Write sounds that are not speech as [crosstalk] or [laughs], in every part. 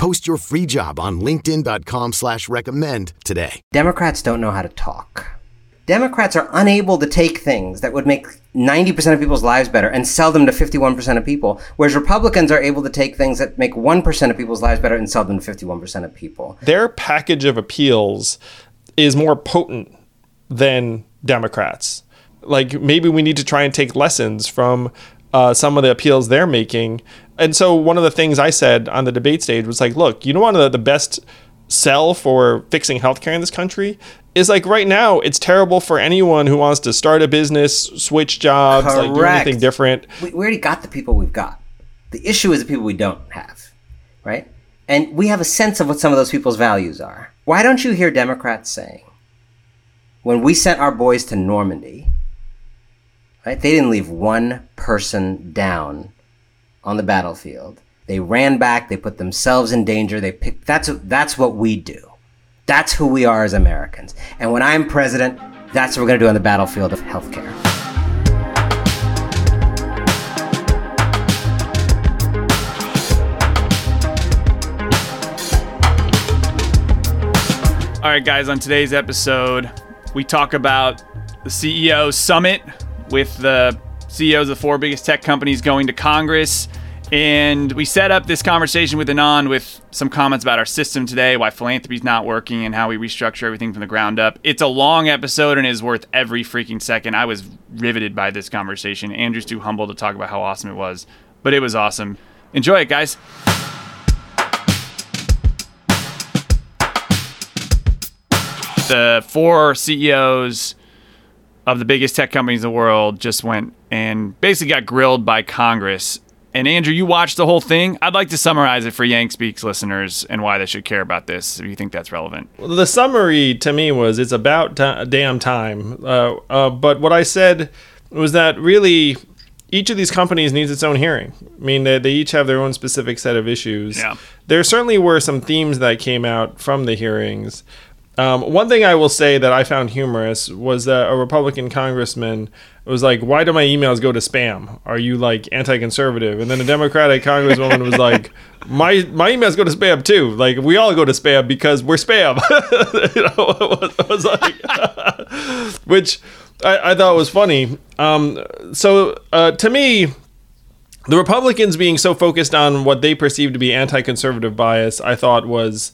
Post your free job on linkedin.com slash recommend today. Democrats don't know how to talk. Democrats are unable to take things that would make 90% of people's lives better and sell them to 51% of people, whereas Republicans are able to take things that make 1% of people's lives better and sell them to 51% of people. Their package of appeals is more potent than Democrats. Like maybe we need to try and take lessons from uh, some of the appeals they're making. And so one of the things I said on the debate stage was like, look, you know, one of the, the best sell for fixing healthcare in this country is like right now it's terrible for anyone who wants to start a business, switch jobs, Correct. like do anything different. We, we already got the people we've got. The issue is the people we don't have, right? And we have a sense of what some of those people's values are. Why don't you hear Democrats saying, when we sent our boys to Normandy, right, they didn't leave one person down on the battlefield. They ran back, they put themselves in danger, they picked, that's, that's what we do. That's who we are as Americans. And when I'm president, that's what we're going to do on the battlefield of healthcare. All right, guys, on today's episode, we talk about the CEO summit with the CEOs of the four biggest tech companies going to Congress. And we set up this conversation with Anand with some comments about our system today, why philanthropy is not working, and how we restructure everything from the ground up. It's a long episode and is worth every freaking second. I was riveted by this conversation. Andrew's too humble to talk about how awesome it was, but it was awesome. Enjoy it, guys. the four CEOs of the biggest tech companies in the world just went and basically got grilled by Congress. And Andrew, you watched the whole thing. I'd like to summarize it for Yang Speaks listeners and why they should care about this if you think that's relevant. Well, the summary to me was it's about t- damn time. Uh, uh, but what I said was that really each of these companies needs its own hearing. I mean, they, they each have their own specific set of issues. Yeah. There certainly were some themes that came out from the hearings. Um, one thing I will say that I found humorous was that a Republican congressman was like, "Why do my emails go to spam? Are you like anti-conservative?" And then a Democratic congresswoman was like, [laughs] "My my emails go to spam too. Like we all go to spam because we're spam." [laughs] you know, [laughs] it was, like, which I, I, thought was funny. Um, so uh, to me, the Republicans being so focused on what they perceive to be anti-conservative bias, I thought was.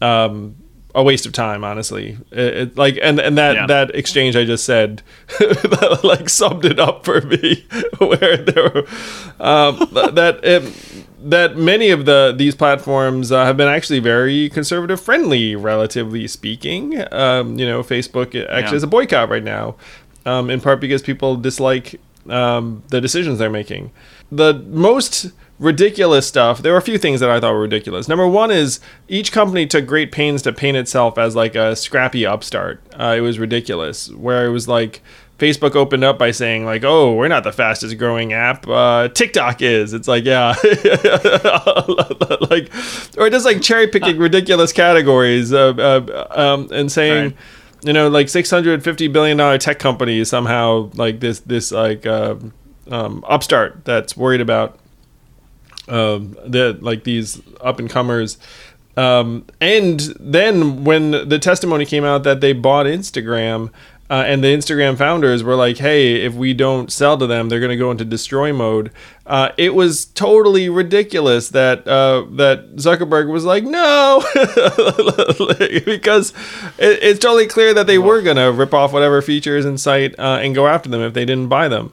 Um, a waste of time, honestly. It, it, like, and and that yeah. that exchange I just said, [laughs] like summed it up for me, [laughs] where there were um, that it, that many of the these platforms uh, have been actually very conservative friendly, relatively speaking. Um, you know, Facebook actually yeah. has a boycott right now, um, in part because people dislike um, the decisions they're making. The most ridiculous stuff. There were a few things that I thought were ridiculous. Number one is each company took great pains to paint itself as like a scrappy upstart. Uh, it was ridiculous. Where it was like Facebook opened up by saying like, "Oh, we're not the fastest growing app. Uh, TikTok is." It's like, yeah, [laughs] like, or just like cherry picking ridiculous categories uh, uh, um, and saying. Right. You know, like six hundred fifty billion dollar tech company is somehow like this this like uh, um, upstart that's worried about um, that like these up and comers. Um, and then when the testimony came out that they bought Instagram, uh, and the Instagram founders were like, "Hey, if we don't sell to them, they're going to go into destroy mode." Uh, it was totally ridiculous that uh, that Zuckerberg was like, "No," [laughs] because it, it's totally clear that they were going to rip off whatever features in sight uh, and go after them if they didn't buy them.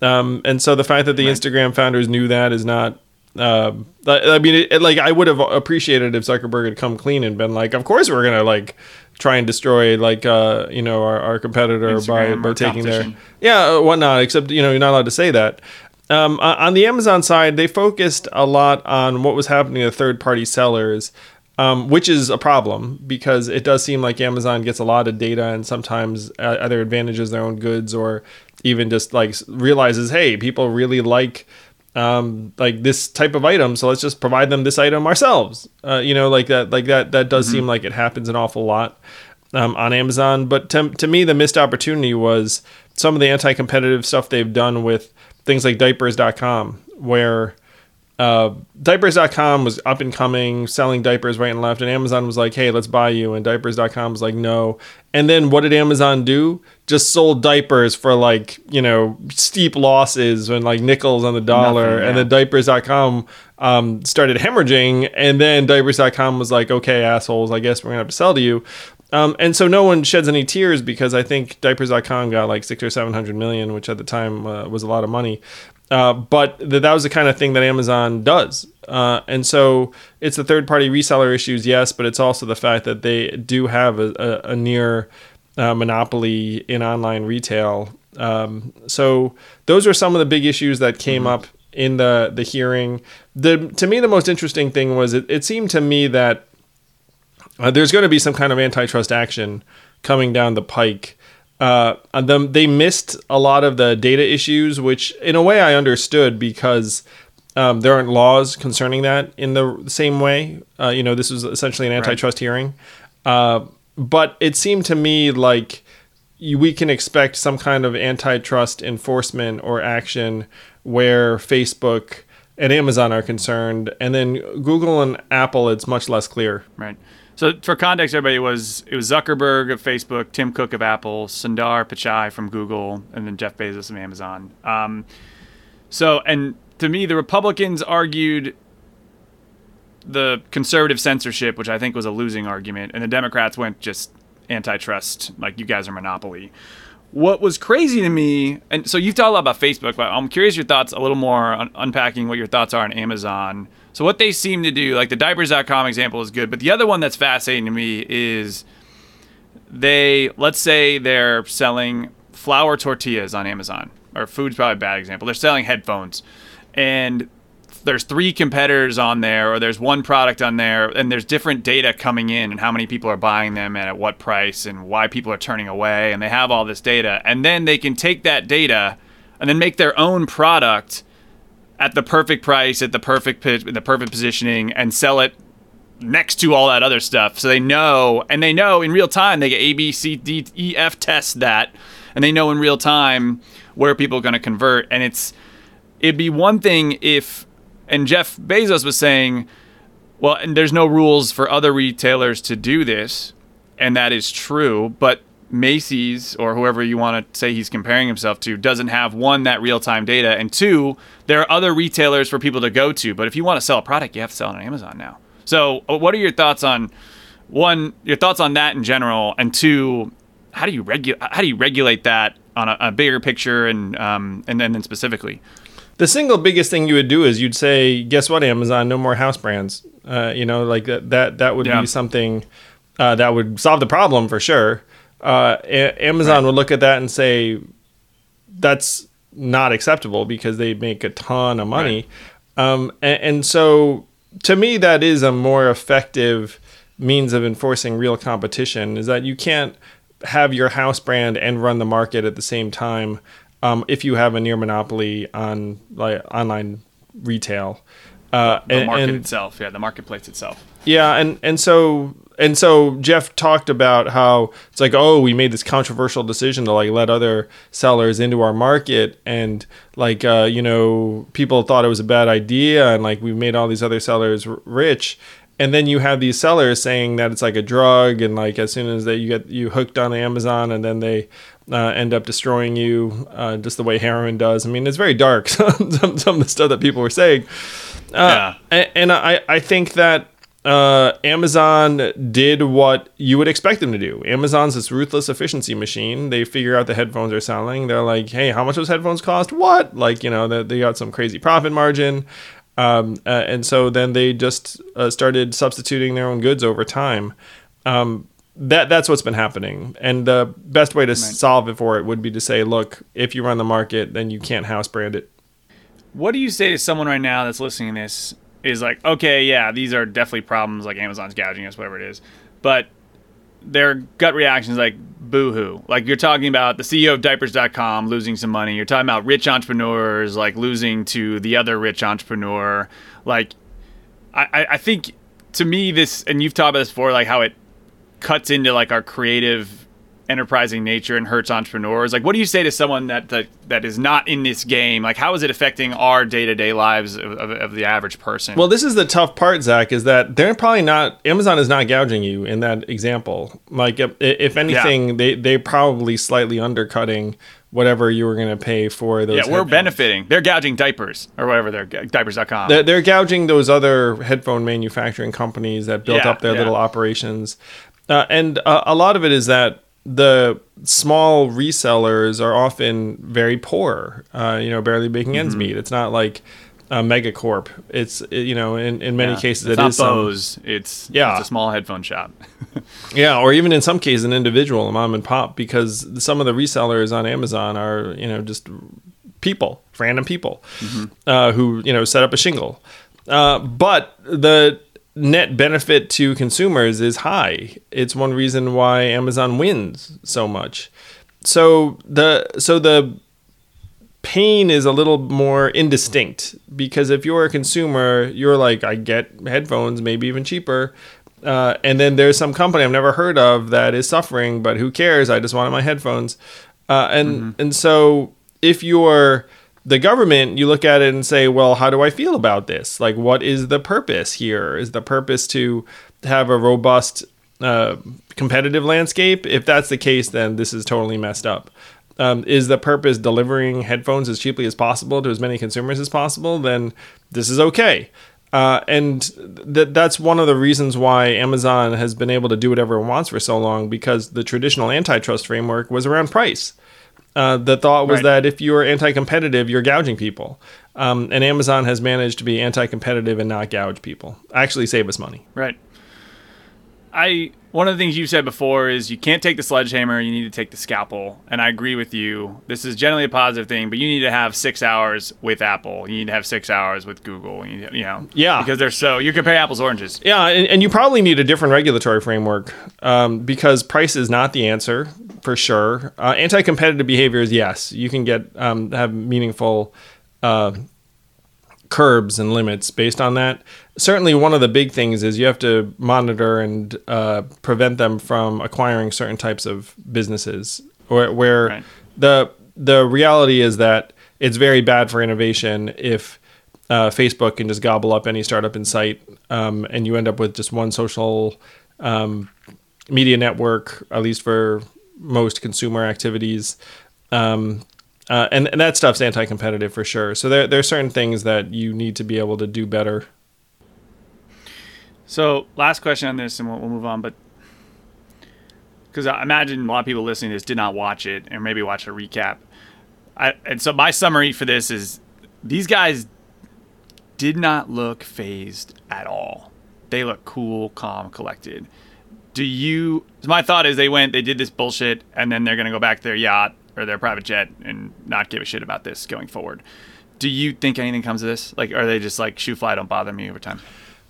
Um, and so the fact that the right. Instagram founders knew that is not um, I mean, it, like I would have appreciated if Zuckerberg had come clean and been like, "Of course, we're gonna like try and destroy like uh, you know our, our competitor Instagram by by taking their yeah uh, whatnot." Except you know you're not allowed to say that. Um, on the Amazon side, they focused a lot on what was happening to third party sellers. um, which is a problem because it does seem like Amazon gets a lot of data and sometimes uh, either advantages their own goods or even just like realizes, hey, people really like um, like this type of item, so let's just provide them this item ourselves. Uh, you know, like that, like that. That does mm-hmm. seem like it happens an awful lot um, on Amazon. But to, to me, the missed opportunity was some of the anti-competitive stuff they've done with things like diapers.com, where uh, diapers.com was up and coming, selling diapers right and left, and Amazon was like, "Hey, let's buy you," and diapers.com was like, "No." And then what did Amazon do? Just sold diapers for like you know steep losses and like nickels on the dollar, Nothing, yeah. and then diapers.com um, started hemorrhaging, and then diapers.com was like, "Okay, assholes, I guess we're gonna have to sell to you." Um, and so no one sheds any tears because I think diapers.com got like six or seven hundred million, which at the time uh, was a lot of money. Uh, but th- that was the kind of thing that Amazon does. Uh, and so it's the third party reseller issues, yes, but it's also the fact that they do have a, a, a near uh, monopoly in online retail. Um, so those are some of the big issues that came mm-hmm. up in the, the hearing. The, to me, the most interesting thing was it, it seemed to me that uh, there's going to be some kind of antitrust action coming down the pike uh, them they missed a lot of the data issues, which in a way I understood because um, there aren't laws concerning that in the same way. Uh, you know, this was essentially an antitrust right. hearing, uh, but it seemed to me like we can expect some kind of antitrust enforcement or action where Facebook and Amazon are concerned, and then Google and Apple, it's much less clear. Right. So for context, everybody was it was Zuckerberg of Facebook, Tim Cook of Apple, Sundar Pichai from Google, and then Jeff Bezos of Amazon. Um, so and to me, the Republicans argued the conservative censorship, which I think was a losing argument, and the Democrats went just antitrust, like you guys are monopoly. What was crazy to me, and so you've talked a lot about Facebook, but I'm curious your thoughts a little more on unpacking what your thoughts are on Amazon so what they seem to do, like the diapers.com example is good, but the other one that's fascinating to me is they let's say they're selling flour tortillas on Amazon. Or food's probably a bad example. They're selling headphones. And there's three competitors on there or there's one product on there and there's different data coming in and how many people are buying them and at what price and why people are turning away and they have all this data and then they can take that data and then make their own product at the perfect price, at the perfect pitch, the perfect positioning, and sell it next to all that other stuff. So they know, and they know in real time. They get A, B, C, D, E, F test that, and they know in real time where people are going to convert. And it's it'd be one thing if, and Jeff Bezos was saying, well, and there's no rules for other retailers to do this, and that is true, but Macy's or whoever you want to say he's comparing himself to doesn't have one that real time data, and two, there are other retailers for people to go to. But if you want to sell a product, you have to sell it on Amazon now. So, uh, what are your thoughts on one? Your thoughts on that in general, and two, how do you regulate? How do you regulate that on a, a bigger picture, and um, and then specifically? The single biggest thing you would do is you'd say, "Guess what, Amazon? No more house brands." Uh, you know, like that. That that would yeah. be something uh, that would solve the problem for sure uh, a- Amazon right. would look at that and say, that's not acceptable because they make a ton of money. Right. Um, and, and, so to me, that is a more effective means of enforcing real competition is that you can't have your house brand and run the market at the same time um, if you have a near monopoly on like online retail. Uh, the market and, itself, yeah, the marketplace itself. Yeah, and and so and so Jeff talked about how it's like, oh, we made this controversial decision to like let other sellers into our market, and like, uh, you know, people thought it was a bad idea, and like we made all these other sellers r- rich. And then you have these sellers saying that it's like a drug, and like as soon as they you get you hooked on Amazon, and then they uh, end up destroying you, uh, just the way heroin does. I mean, it's very dark. [laughs] some, some of the stuff that people were saying. Uh, yeah. and, and I I think that uh, Amazon did what you would expect them to do. Amazon's this ruthless efficiency machine. They figure out the headphones are selling. They're like, hey, how much those headphones cost? What? Like, you know, they, they got some crazy profit margin. Um, uh, and so then they just uh, started substituting their own goods over time. Um, that that's what's been happening. And the best way to right. solve it for it would be to say, look, if you run the market, then you can't house brand it. What do you say to someone right now that's listening to this is like, okay, yeah, these are definitely problems like Amazon's gouging us, whatever it is. But their gut reaction is like, boo-hoo. Like you're talking about the CEO of diapers.com losing some money. You're talking about rich entrepreneurs like losing to the other rich entrepreneur. Like I, I think to me this and you've talked about this before, like how it cuts into like our creative enterprising nature and hurts entrepreneurs. Like what do you say to someone that that, that is not in this game? Like how is it affecting our day-to-day lives of, of, of, the average person? Well this is the tough part zach is that they're probably not amazon is not gouging you in that example. Like if, if anything yeah. they they're probably slightly undercutting whatever you were going to pay for those yeah we're headphones. benefiting. They're gouging diapers or whatever they're diapers.com they're, they're gouging those other headphone manufacturing companies that built yeah, up their yeah. little operations uh, and uh, a lot of it is that the small resellers are often very poor, uh, you know, barely making ends mm-hmm. meet. It's not like a megacorp. It's you know, in, in many yeah. cases it's it not is Bose. Some, it's yeah, it's a small headphone shop. [laughs] yeah, or even in some cases an individual, a mom and pop, because some of the resellers on Amazon are you know just people, random people, mm-hmm. uh, who you know set up a shingle. Uh, but the net benefit to consumers is high. It's one reason why Amazon wins so much. So the so the pain is a little more indistinct because if you're a consumer, you're like, I get headphones, maybe even cheaper. Uh, and then there's some company I've never heard of that is suffering, but who cares? I just wanted my headphones. Uh, and mm-hmm. and so if you're the government, you look at it and say, well, how do I feel about this? Like, what is the purpose here? Is the purpose to have a robust uh, competitive landscape? If that's the case, then this is totally messed up. Um, is the purpose delivering headphones as cheaply as possible to as many consumers as possible? Then this is okay. Uh, and th- that's one of the reasons why Amazon has been able to do whatever it wants for so long because the traditional antitrust framework was around price. Uh, the thought was right. that if you're anti-competitive, you're gouging people, um, and Amazon has managed to be anti-competitive and not gouge people. Actually, save us money. Right. I one of the things you've said before is you can't take the sledgehammer, you need to take the scalpel, and I agree with you. This is generally a positive thing, but you need to have six hours with Apple. You need to have six hours with Google. You, you know, yeah, because they're so you compare apples oranges. Yeah, and, and you probably need a different regulatory framework um, because price is not the answer for sure. Uh, anti-competitive behaviors, yes, you can get um, have meaningful. Uh, curbs and limits based on that. Certainly, one of the big things is you have to monitor and uh, prevent them from acquiring certain types of businesses, where, where right. the the reality is that it's very bad for innovation if uh, Facebook can just gobble up any startup in sight, um, and you end up with just one social um, media network, at least for most consumer activities. Um, uh, and, and that stuff's anti-competitive for sure. So there, there are certain things that you need to be able to do better. So last question on this, and we'll, we'll move on. But because I imagine a lot of people listening to this did not watch it, or maybe watch a recap. I, and so my summary for this is: these guys did not look fazed at all. They look cool, calm, collected. Do you? My thought is they went, they did this bullshit, and then they're gonna go back to their yacht or their private jet and not give a shit about this going forward. Do you think anything comes of this? Like, are they just like shoo fly, don't bother me over time?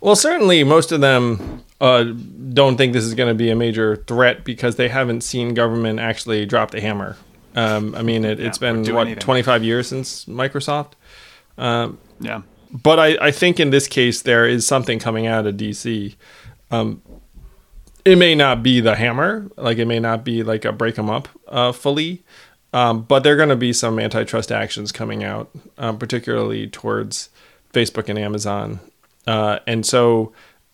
Well, certainly most of them uh, don't think this is going to be a major threat because they haven't seen government actually drop the hammer. Um, I mean, it, has been what anything. 25 years since Microsoft. Um, yeah. But I, I, think in this case there is something coming out of DC. Um, it may not be the hammer, like it may not be like a break them up uh, fully, um, but there are going to be some antitrust actions coming out, um, particularly towards Facebook and Amazon. Uh, and so,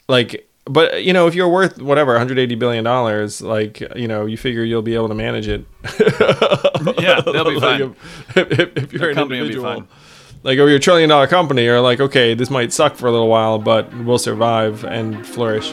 like, but you know, if you're worth whatever 180 billion dollars, like you know, you figure you'll be able to manage it. [laughs] yeah, they'll be [laughs] fine. if, if, if, you're an individual, like, if you're a trillion dollar company, you're like, okay, this might suck for a little while, but we'll survive and flourish.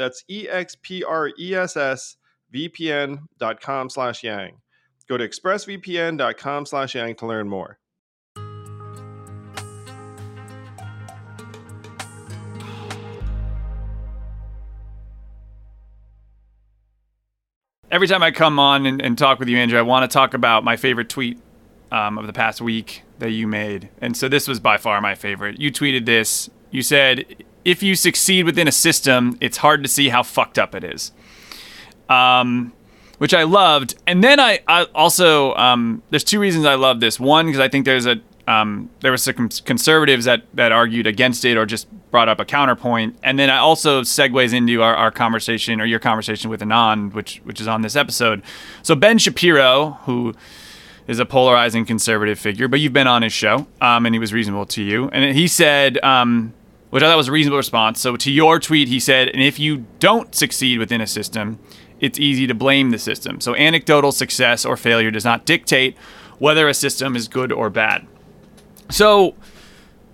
That's E-X-P-R-E-S-S vpn.com slash yang. Go to expressvpn.com slash yang to learn more. Every time I come on and, and talk with you, Andrew, I want to talk about my favorite tweet um, of the past week that you made. And so this was by far my favorite. You tweeted this. You said, if you succeed within a system, it's hard to see how fucked up it is. Um, which I loved. And then I, I also, um, there's two reasons I love this. One, because I think there's a, um, there were some conservatives that, that argued against it or just brought up a counterpoint. And then I also segues into our, our conversation or your conversation with Anand, which, which is on this episode. So Ben Shapiro, who is a polarizing conservative figure, but you've been on his show, um, and he was reasonable to you. And he said, um, which I thought was a reasonable response. So to your tweet, he said, and if you don't succeed within a system, it's easy to blame the system. So anecdotal success or failure does not dictate whether a system is good or bad. So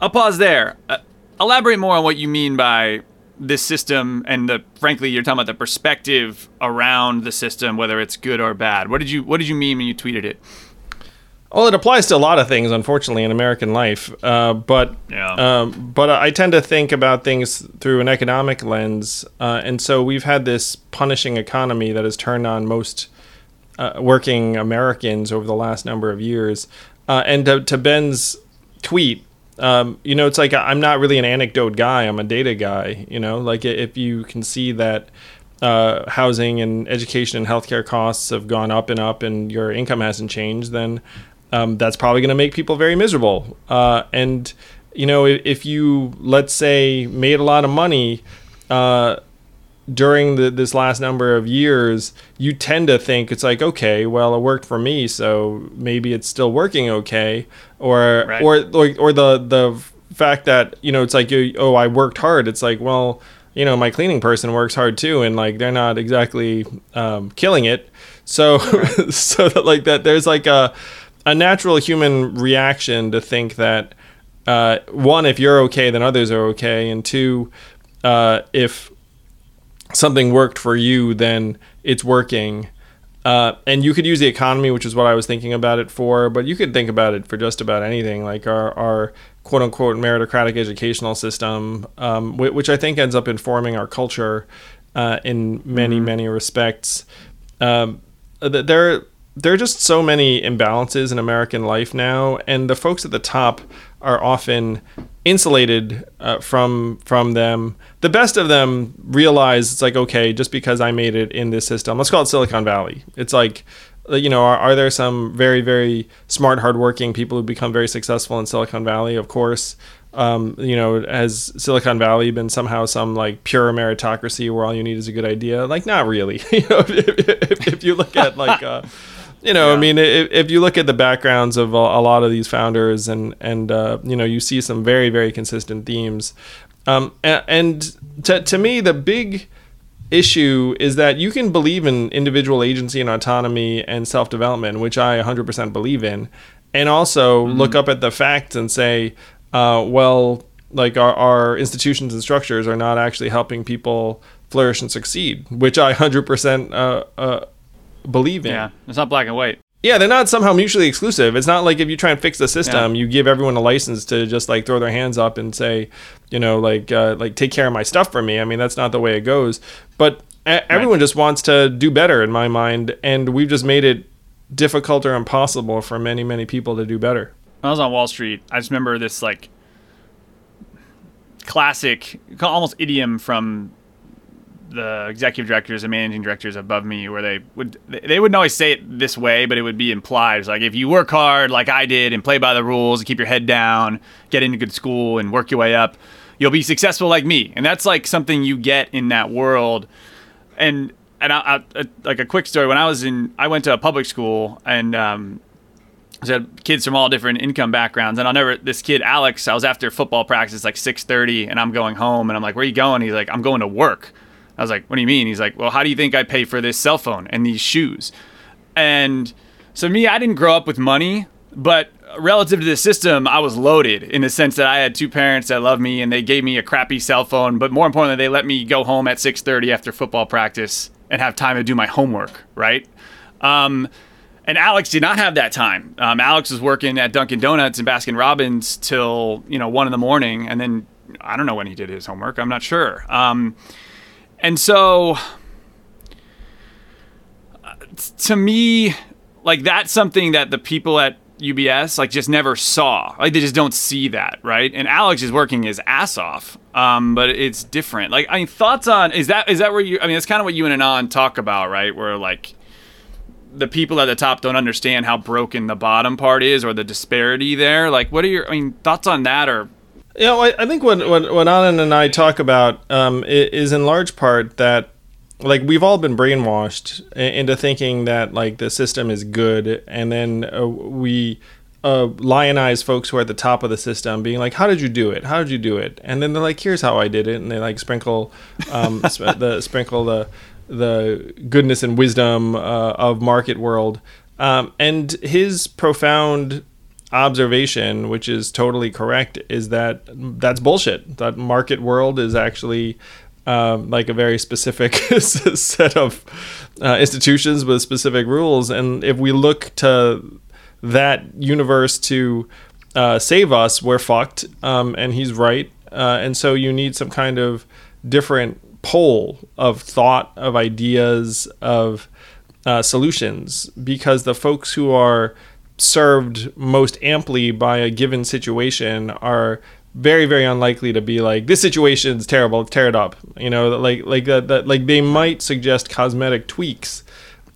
I'll pause there. Uh, elaborate more on what you mean by this system and the frankly you're talking about the perspective around the system whether it's good or bad what did you what did you mean when you tweeted it well, it applies to a lot of things, unfortunately, in American life. Uh, but yeah. um, but I tend to think about things through an economic lens, uh, and so we've had this punishing economy that has turned on most uh, working Americans over the last number of years. Uh, and to, to, Ben's tweet, um, you know, it's like I'm not really an anecdote guy; I'm a data guy. You know, like if you can see that. Uh, housing and education and healthcare costs have gone up and up, and your income hasn't changed, then um, that's probably going to make people very miserable. Uh, and you know, if, if, you let's say made a lot of money uh, during the, this last number of years, you tend to think it's like, okay, well, it worked for me, so maybe it's still working okay, or right. or, or or the the fact that you know it's like, oh, I worked hard. It's like, well, you know, my cleaning person works hard too, and like they're not exactly um, killing it. So right. [laughs] so that like that, there's like a a natural human reaction to think that uh, one, if you're okay, then others are okay, and two, uh, if something worked for you, then it's working. Uh, and you could use the economy, which is what I was thinking about it for, but you could think about it for just about anything, like our, our quote unquote meritocratic educational system, um, which I think ends up informing our culture uh, in many, mm-hmm. many respects. Um, there there are just so many imbalances in American life now, and the folks at the top are often insulated uh, from from them. The best of them realize it's like okay, just because I made it in this system, let's call it Silicon Valley. It's like uh, you know, are, are there some very very smart, hardworking people who become very successful in Silicon Valley? Of course. Um, you know, has Silicon Valley been somehow some like pure meritocracy where all you need is a good idea? Like, not really. [laughs] you know, if, if, if you look at like. Uh, you know, yeah. I mean, if, if, you look at the backgrounds of a, a lot of these founders, and and uh, you know, you see some very very consistent themes. Um, and, and to to me, the big issue is that you can believe in individual agency and autonomy and self development, which I 100% believe in, and also mm-hmm. look up at the facts and say, uh, well, like our, our institutions and structures are not actually helping people flourish and succeed, which I 100% uh, uh, believe in. Yeah, it's not black and white. Yeah, they're not somehow mutually exclusive. It's not like if you try and fix the system, Yeah. you give everyone a license to just like throw their hands up and say, you know, like uh, like take care of my stuff for me. I mean, that's not the way it goes. But a- everyone just wants to do better in my mind, and we've just made it difficult or impossible for many many people to do better. When I was on Wall Street, I just remember this like classic, almost idiom from the executive directors and managing directors above me, where they would they wouldn't always say it this way, but it would be implied. It's like if you work hard, like I did, and play by the rules, and keep your head down, get into good school, and work your way up, you'll be successful like me. And that's like something you get in that world. And and I, I, like a quick story. When I was in, I went to a public school, and um, I had kids from all different income backgrounds, and I'll never. This kid Alex, I was after football practice like six thirty, and I'm going home, and I'm like, "Where you going?" He's like, "I'm going to work." I was like, "What do you mean?" He's like, "Well, how do you think I pay for this cell phone and these shoes?" And so me, I didn't grow up with money, but relative to the system, I was loaded in the sense that I had two parents that loved me and they gave me a crappy cell phone, but more importantly, they let me go home at 6:30 after football practice and have time to do my homework, right? Um, and Alex did not have that time. Um, Alex was working at Dunkin' Donuts and Baskin Robbins till you know one in the morning, and then I don't know when he did his homework. I'm not sure. Um, and so, uh, to me, like that's something that the people at UBS like just never saw. Like they just don't see that, right? And Alex is working his ass off, um, but it's different. Like I mean, thoughts on is that is that where you? I mean, that's kind of what you and Anand talk about, right? Where like the people at the top don't understand how broken the bottom part is or the disparity there. Like, what are your? I mean, thoughts on that or? You know, I, think what what what Anand and I talk about um, is in large part that like we've all been brainwashed into thinking that like the system is good, and then uh, we uh, lionize folks who are at the top of the system, being like, "How did you do it? How did you do it?" And then they're like, "Here's how I did it," and they like sprinkle um, [laughs] the sprinkle the the goodness and wisdom uh, of market world. Um, and his profound observation, which is totally correct, is that that's bullshit. That market world is actually um, like a very specific [laughs] set of uh, institutions with specific rules. And if we look to that universe to uh, save us, we're fucked. Um, and he's right. Uh, and so you need some kind of different pole of thought, of ideas, of uh, solutions, because the folks who are served most amply by a given situation are very very unlikely to be like this situation's terrible tear it up. You know like like that, that like they might suggest cosmetic tweaks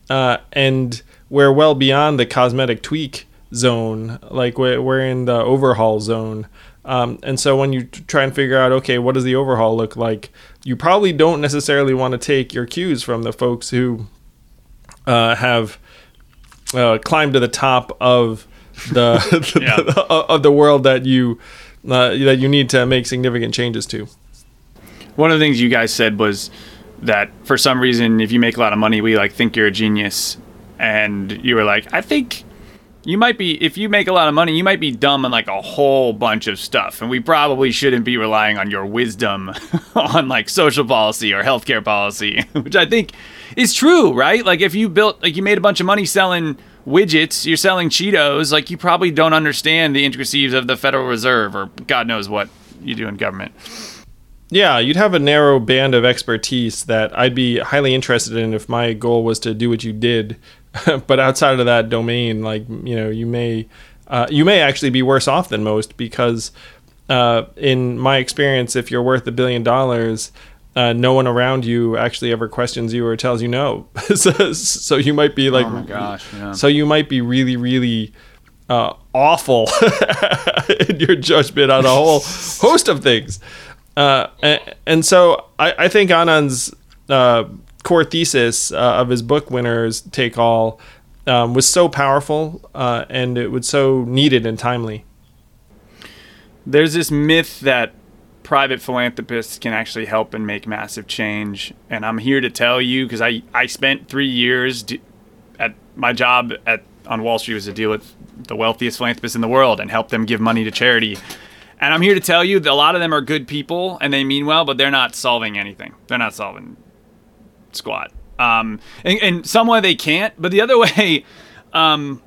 uh, and we're well beyond the cosmetic tweak zone like we're, we're in the overhaul zone. Um, and so when you try and figure out okay what does the overhaul look like you probably don't necessarily want to take your cues from the folks who uh, have uh, climbed to the top of the, [laughs] [laughs] Yeah. of the world that you uh, that you need to make significant changes to. One of the things you guys said was that for some reason, if you make a lot of money, we like think you're a genius, and you were like, I think you might be if you make a lot of money, you might be dumb on like a whole bunch of stuff, and we probably shouldn't be relying on your wisdom [laughs] on like social policy or healthcare policy, which I think is true, right? Like if you built like you made a bunch of money selling widgets, you're selling Cheetos, like you probably don't understand the intricacies of the Federal Reserve or God knows what you do in government. Yeah, you'd have a narrow band of expertise that I'd be highly interested in if my goal was to do what you did. [laughs] but outside of that domain, like you know, you may uh, you may actually be worse off than most because, uh, in my experience, if you're worth a billion dollars, uh, no one around you actually ever questions you or tells you no. [laughs] so, so you might be like, Oh my gosh, yeah. so you might be really, really uh, awful [laughs] in your judgment on a whole host of things. Uh, and, and so I, I think Anand's uh, core thesis uh, of his book, Winners Take All, um, was so powerful uh, and it was so needed and timely. There's this myth that private philanthropists can actually help and make massive change. And I'm here to tell you because I, I spent three years d- at my job at on Wall Street was to deal with the wealthiest philanthropists in the world and help them give money to charity. And I'm here to tell you that a lot of them are good people and they mean well, but they're not solving anything. They're not solving squat. Um, and, and some way they can't, but the other [laughs] way, um,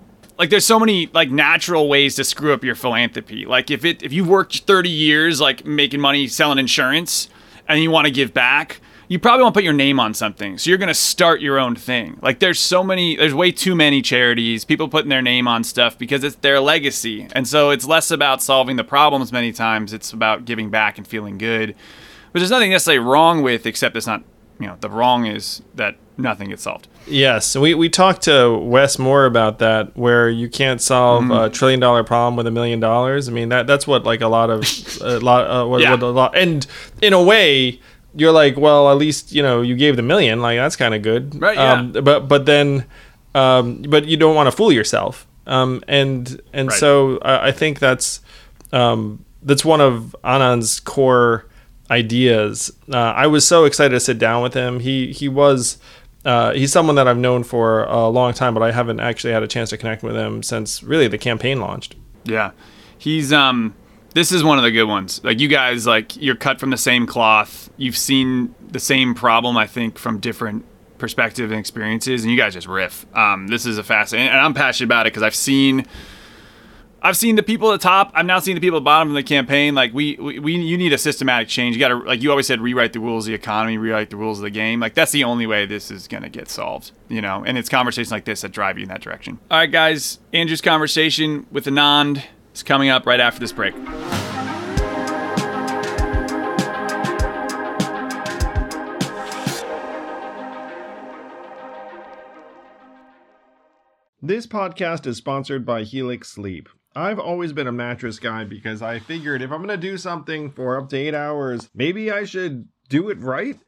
like there's so many like natural ways to screw up your philanthropy. Like if it if you've worked 30 years like making money selling insurance and you want to give back, you probably won't put your name on something. So you're going to start your own thing. Like there's so many there's way too many charities, people putting their name on stuff because it's their legacy. And so it's less about solving the problems many times, it's about giving back and feeling good. But there's nothing necessarily wrong with except it's not, you know, the wrong is that nothing gets solved. Yes, we we talked to Wes Moore about that, where you can't solve Mm-hmm. a trillion dollar problem with a million dollars. I mean that that's what like a lot of a lot uh, what, Yeah. what a lot, and in a way. You're like, well, at least you know you gave the million. Like that's kind of good, Right, yeah. Um, but but then, um, but you don't want to fool yourself. Um, and and Right. so I, I think that's um, that's one of Anand's core ideas. Uh, I was so excited to sit down with him. He he was uh, he's someone that I've known for a long time, but I haven't actually had a chance to connect with him since really the campaign launched. Yeah. He's um this is one of the good ones. Like you guys like you're cut from the same cloth. You've seen the same problem I think from different perspectives and experiences and you guys just riff. Um this is a fascinating and I'm passionate about it cuz I've seen I've seen the people at the top. I've now seen the people at the bottom of the campaign. Like we, we, we you need a systematic change. You got to, like you always said, rewrite the rules of the economy, rewrite the rules of the game. Like that's the only way this is gonna get solved. You know, and it's conversations like this that drive you in that direction. All right, guys. Andrew's conversation with Anand is coming up right after this break. This podcast is sponsored by Helix Sleep. I've always been a mattress guy because I figured if I'm going to do something for up to eight hours, maybe I should do it right.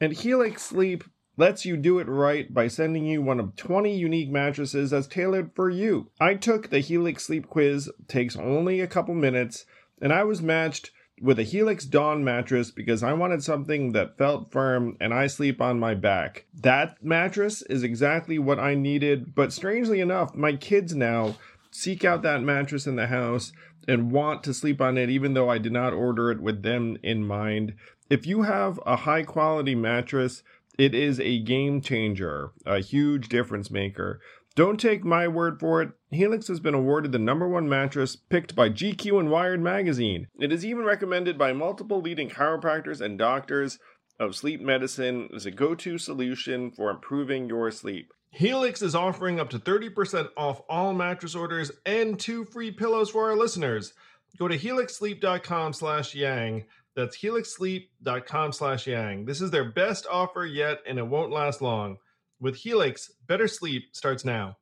And Helix Sleep lets you do it right by sending you one of 20 unique mattresses that's tailored for you. I took the Helix Sleep quiz, takes only a couple minutes, and I was matched with a Helix Dawn mattress because I wanted something that felt firm and I sleep on my back. That mattress is exactly what I needed, but strangely enough, my kids now seek out that mattress in the house and want to sleep on it even though I did not order it with them in mind. If you have a high quality mattress, it is a game changer, a huge difference maker. Don't take my word for it. Helix has been awarded the number one mattress picked by GQ and Wired magazine. It is even recommended by multiple leading chiropractors and doctors of sleep medicine as a go to solution for improving your sleep. Helix is offering up to 30% off all mattress orders and two free pillows for our listeners. Go to helixsleep.com slash yang. That's helixsleep.com slash yang. This is their best offer yet, and it won't last long. With Helix, better sleep starts now.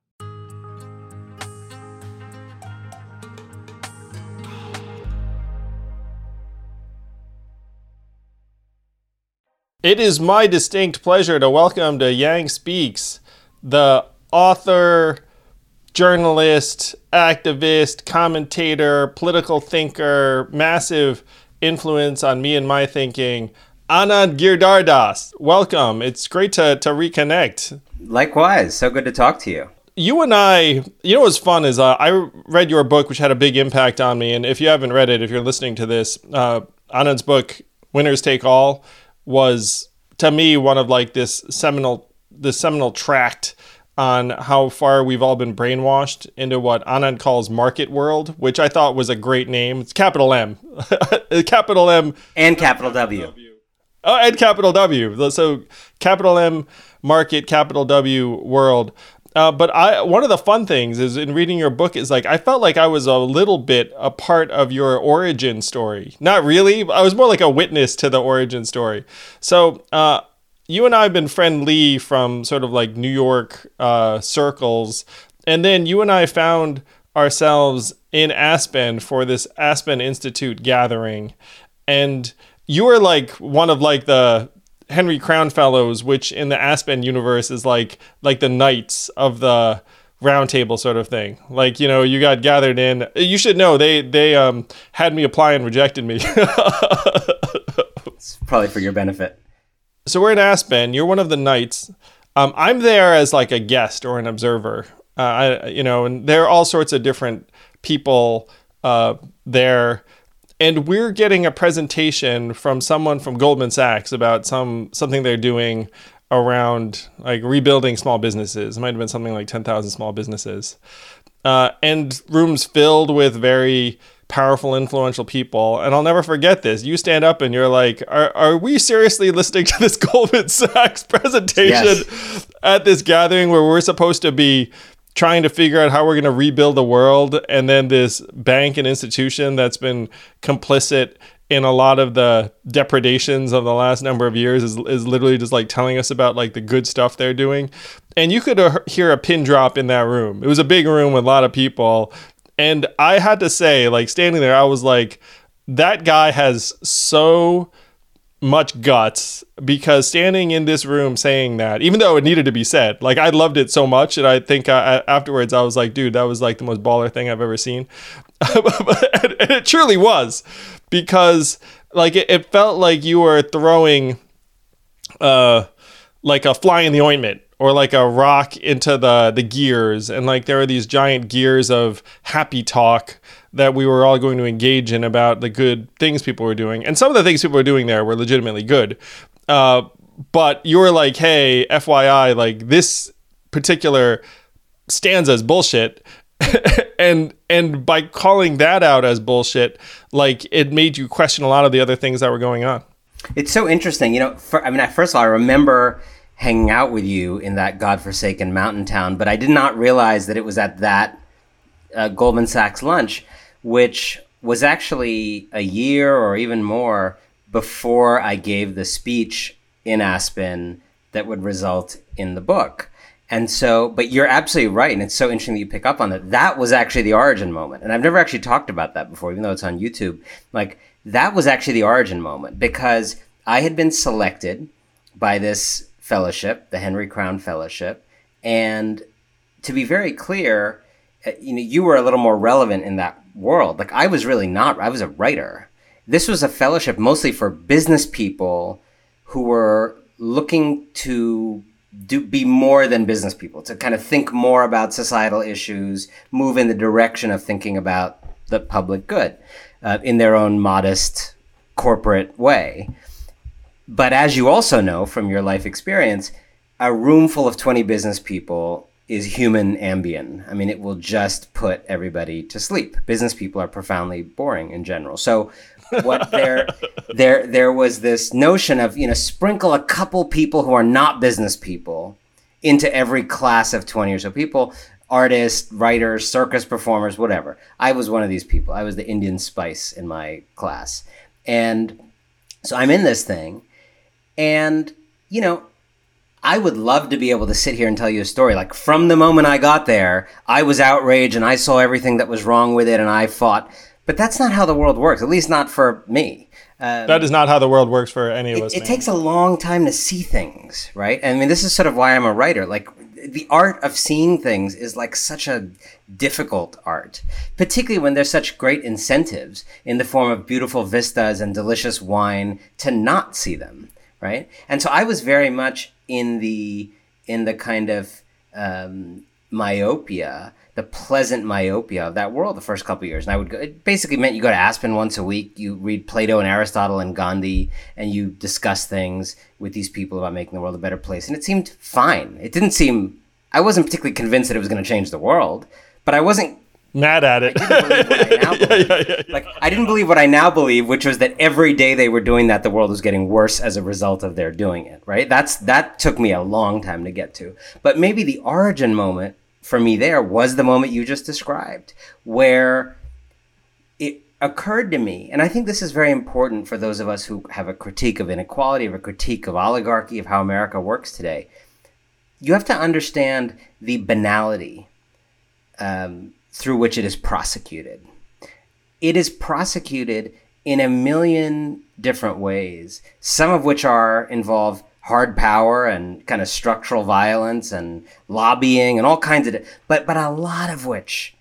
It is my distinct pleasure to welcome to Yang Speaks the author, journalist, activist, commentator, political thinker, massive influence on me and my thinking, Anand Giridharadas. Welcome. It's great to, to reconnect. Likewise, so good to talk to you. You and I, you know what's fun is uh, I read your book, which had a big impact on me. And if you haven't read it, if you're listening to this, uh, Anand's book, Winners Take All, was to me one of like this seminal, this seminal tract on how far we've all been brainwashed into what Anand calls market world, which I thought was a great name. It's capital M, [laughs] capital M And capital W. Oh, and capital W. So capital M market, capital W world. Uh, but I one of the fun things is in reading your book is like I felt like I was a little bit a part of your origin story. Not really. I was more like a witness to the origin story. So uh, you and I have been friendly from sort of like New York uh, circles, and then you and I found ourselves in Aspen for this Aspen Institute gathering, and you were like one of like the Henry Crown Fellows, which in the Aspen universe is like like the knights of the round table sort of thing. Like, you know, you got gathered in. You should know they they um had me apply and rejected me. [laughs] It's probably for your benefit. So we're in Aspen. You're one of the knights. Um, I'm there as like a guest or an observer. Uh, I, you know, and there are all sorts of different people uh, there. and we're getting a presentation from someone from Goldman Sachs about some something they're doing around like rebuilding small businesses. It might have been something like 10,000 small businesses. Uh, and rooms filled with very powerful, influential people. And I'll never forget this. You stand up and you're like, Are, are we seriously listening to this [laughs] Goldman Sachs presentation yes. at this gathering where we're supposed to be trying to figure out how we're going to rebuild the world? And then this bank and institution that's been complicit in a lot of the depredations of the last number of years is, is literally just like telling us about like the good stuff they're doing and you could uh, hear a pin drop in that room it was a big room with a lot of people and I had to say, like standing there, I was like, that guy has so much guts because standing in this room saying that, even though it needed to be said, like I loved it so much, and I think I, afterwards I was like, dude, that was like the most baller thing I've ever seen, [laughs] and, it truly was because like it, it felt like you were throwing, uh, like a fly in the ointment or like a rock into the the gears. And like there are these giant gears of happy talk that we were all going to engage in about the good things people were doing. And some of the things people were doing there were legitimately good. Uh, but you were like hey fyi like this particular stanza is bullshit. [laughs] And and by calling that out as bullshit like it made you question a lot of the other things that were going on. It's so interesting you know for, i mean first of all i remember hanging out with you in that godforsaken mountain town, but I did not realize that it was at that uh, Goldman Sachs lunch, which was actually a year or even more before I gave the speech in Aspen that would result in the book. And so, but you're absolutely right. And it's so interesting that you pick up on that. That was actually the origin moment. And I've never actually talked about that before, even though it's on YouTube. Like, that was actually the origin moment because I had been selected by this Fellowship, the Henry Crown Fellowship. And to be very clear, uh, you know, you were a little more relevant in that world. Like I was really not. I was a writer. This was a fellowship mostly for business people who were looking to do be more than business people, to kind of think more about societal issues, move in the direction of thinking about the public good uh, in their own modest corporate way. But as you also know from your life experience, a room full of 20 business people is human Ambien. I mean, it will just put everybody to sleep. Business people are profoundly boring in general. So what [laughs] there there there was this notion of, you know, sprinkle a couple people who are not business people into every class of 20 or so people, artists, writers, circus performers, whatever. I was one of these people. I was the Indian spice in my class. And so I'm in this thing and, you know, I would love to be able to sit here and tell you a story. Like from the moment I got there, I was outraged and I saw everything that was wrong with it and I fought. But that's not how the world works, at least not for me. Um, that is not how the world works for any of it, us. It man. takes a long time to see things, right? I mean, this is sort of why I'm a writer. Like, the art of seeing things is like such a difficult art, particularly when there's such great incentives in the form of beautiful vistas and delicious wine to not see them right? And so I was very much in the in the kind of um, myopia, the pleasant myopia of that world the first couple years. And I would go, it basically meant you go to Aspen once a week, you read Plato and Aristotle and Gandhi, and you discuss things with these people about making the world a better place. And it seemed fine. It didn't seem, I wasn't particularly convinced that it was going to change the world, but I wasn't mad at it. [laughs] Like I didn't believe what I now believe, which was that every day they were doing that, the world was getting worse as a result of their doing it. Right? That's that took me a long time to get to. But maybe the origin moment for me there was the moment you just described, where it occurred to me, and I think this is very important for those of us who have a critique of inequality, of a critique of oligarchy, of how America works today. You have to understand the banality um, through which it is prosecuted. It is prosecuted in a million different ways, some of which are involve hard power and kind of structural violence and lobbying and all kinds of but but a lot of which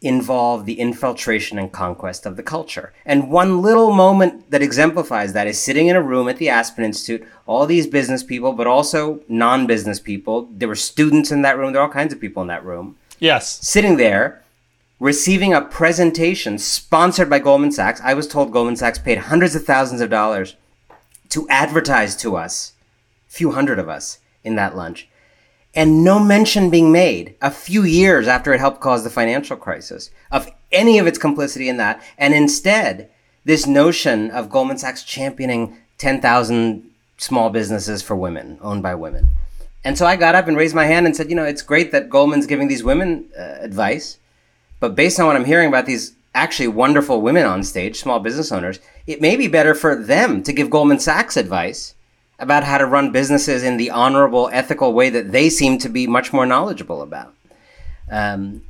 involve the infiltration and conquest of the culture. And one little moment that exemplifies that is sitting in a room at the Aspen Institute, all these business people, but also non business people. There were students in that room, there were all kinds of people in that room. Yes. Sitting there receiving a presentation sponsored by Goldman Sachs. I was told Goldman Sachs paid hundreds of thousands of dollars to advertise to us, a few hundred of us, in that lunch. And no mention being made a few years after it helped cause the financial crisis of any of its complicity in that. And instead, this notion of Goldman Sachs championing 10,000 small businesses for women, owned by women. And so I got up and raised my hand and said, you know, it's great that Goldman's giving these women uh, advice, but based on what I'm hearing about these actually wonderful women on stage, small business owners, it may be better for them to give Goldman Sachs advice about how to run businesses in the honorable, ethical way that they seem to be much more knowledgeable about. Um,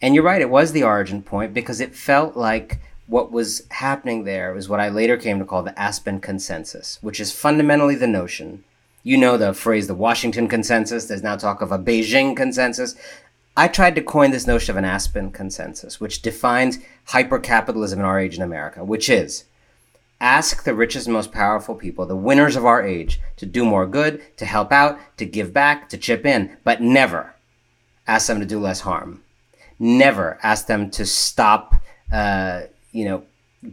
and you're right, it was the origin point because it felt like what was happening there was what I later came to call the Aspen consensus, which is fundamentally the notion. You know the phrase the Washington consensus, there's now talk of a Beijing consensus. I tried to coin this notion of an Aspen consensus, which defines hypercapitalism in our age in America, which is ask the richest and most powerful people, the winners of our age, to do more good, to help out, to give back, to chip in, but never ask them to do less harm. Never ask them to stop, uh, you know,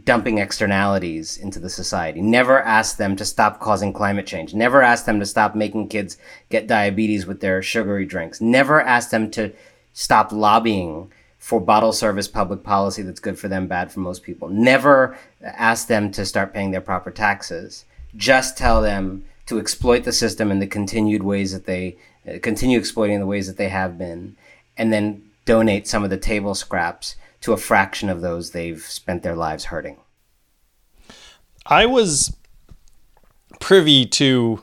dumping externalities into the society. Never ask them to stop causing climate change. Never ask them to stop making kids get diabetes with their sugary drinks. Never ask them to stop lobbying for bottle service public policy that's good for them, bad for most people. Never ask them to start paying their proper taxes. Just tell them to exploit the system in the continued ways that they uh, continue exploiting the ways that they have been, and then donate some of the table scraps to a fraction of those they've spent their lives hurting. I was privy to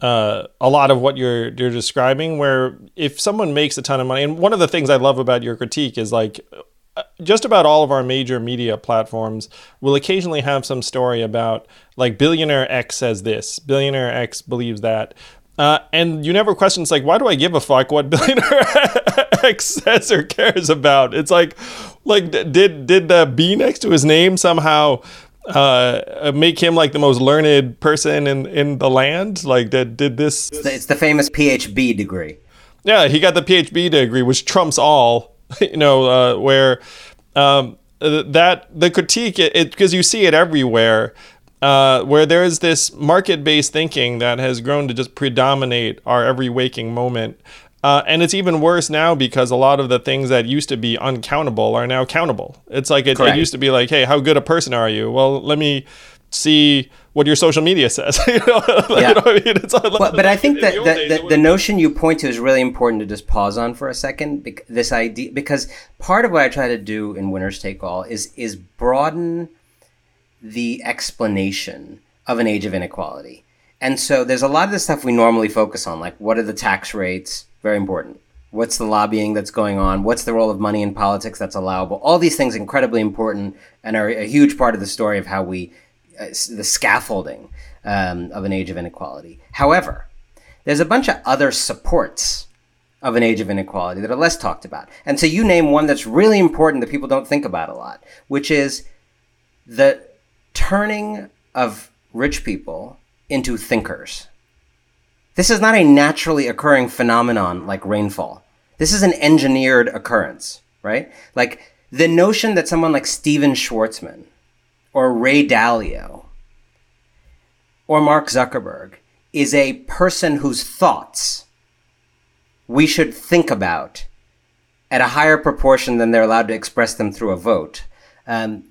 uh, a lot of what you're you're describing. Where if someone makes a ton of money, and one of the things I love about your critique is like uh, just about all of our major media platforms will occasionally have some story about like billionaire X says this, billionaire X believes that. Uh, and you never question, it's like, why do I give a fuck what [laughs] billionaire X says or cares about? It's like, like did did the B next to his name somehow uh, make him like the most learned person in in the land? Like, did did this? It's the famous PhD degree. Yeah, he got the PhD degree, which trumps all. [laughs] You know, uh, where um, that the critique it because you see it everywhere. Uh, where there is this market-based thinking that has grown to just predominate our every waking moment. Uh, and it's even worse now because a lot of the things that used to be uncountable are now countable. It's like it, it, used to be like, hey, how good a person are you? Well, let me see what your social media [laughs] says. you know? [laughs] yeah. You [laughs] know I mean? but, but, I think that the, the, the, notion you point to is really important to just pause on for a second. This idea, because part of what I try to do in Winners Take All is is broaden the explanation of an age of inequality. And so there's a lot of the stuff we normally focus on, like what are the tax rates? Very important. What's the lobbying that's going on? What's the role of money in politics that's allowable? All these things incredibly important and are a huge part of the story of how we, uh, the scaffolding um, of an age of inequality. However, there's a bunch of other supports of an age of inequality that are less talked about. And so you name one that's really important that people don't think about a lot, which is the turning of rich people into thinkers. This is not a naturally occurring phenomenon like rainfall. This is an engineered occurrence, right? Like the notion that someone like Stephen Schwarzman or Ray Dalio or Mark Zuckerberg is a person whose thoughts we should think about at a higher proportion than they're allowed to express them through a vote um,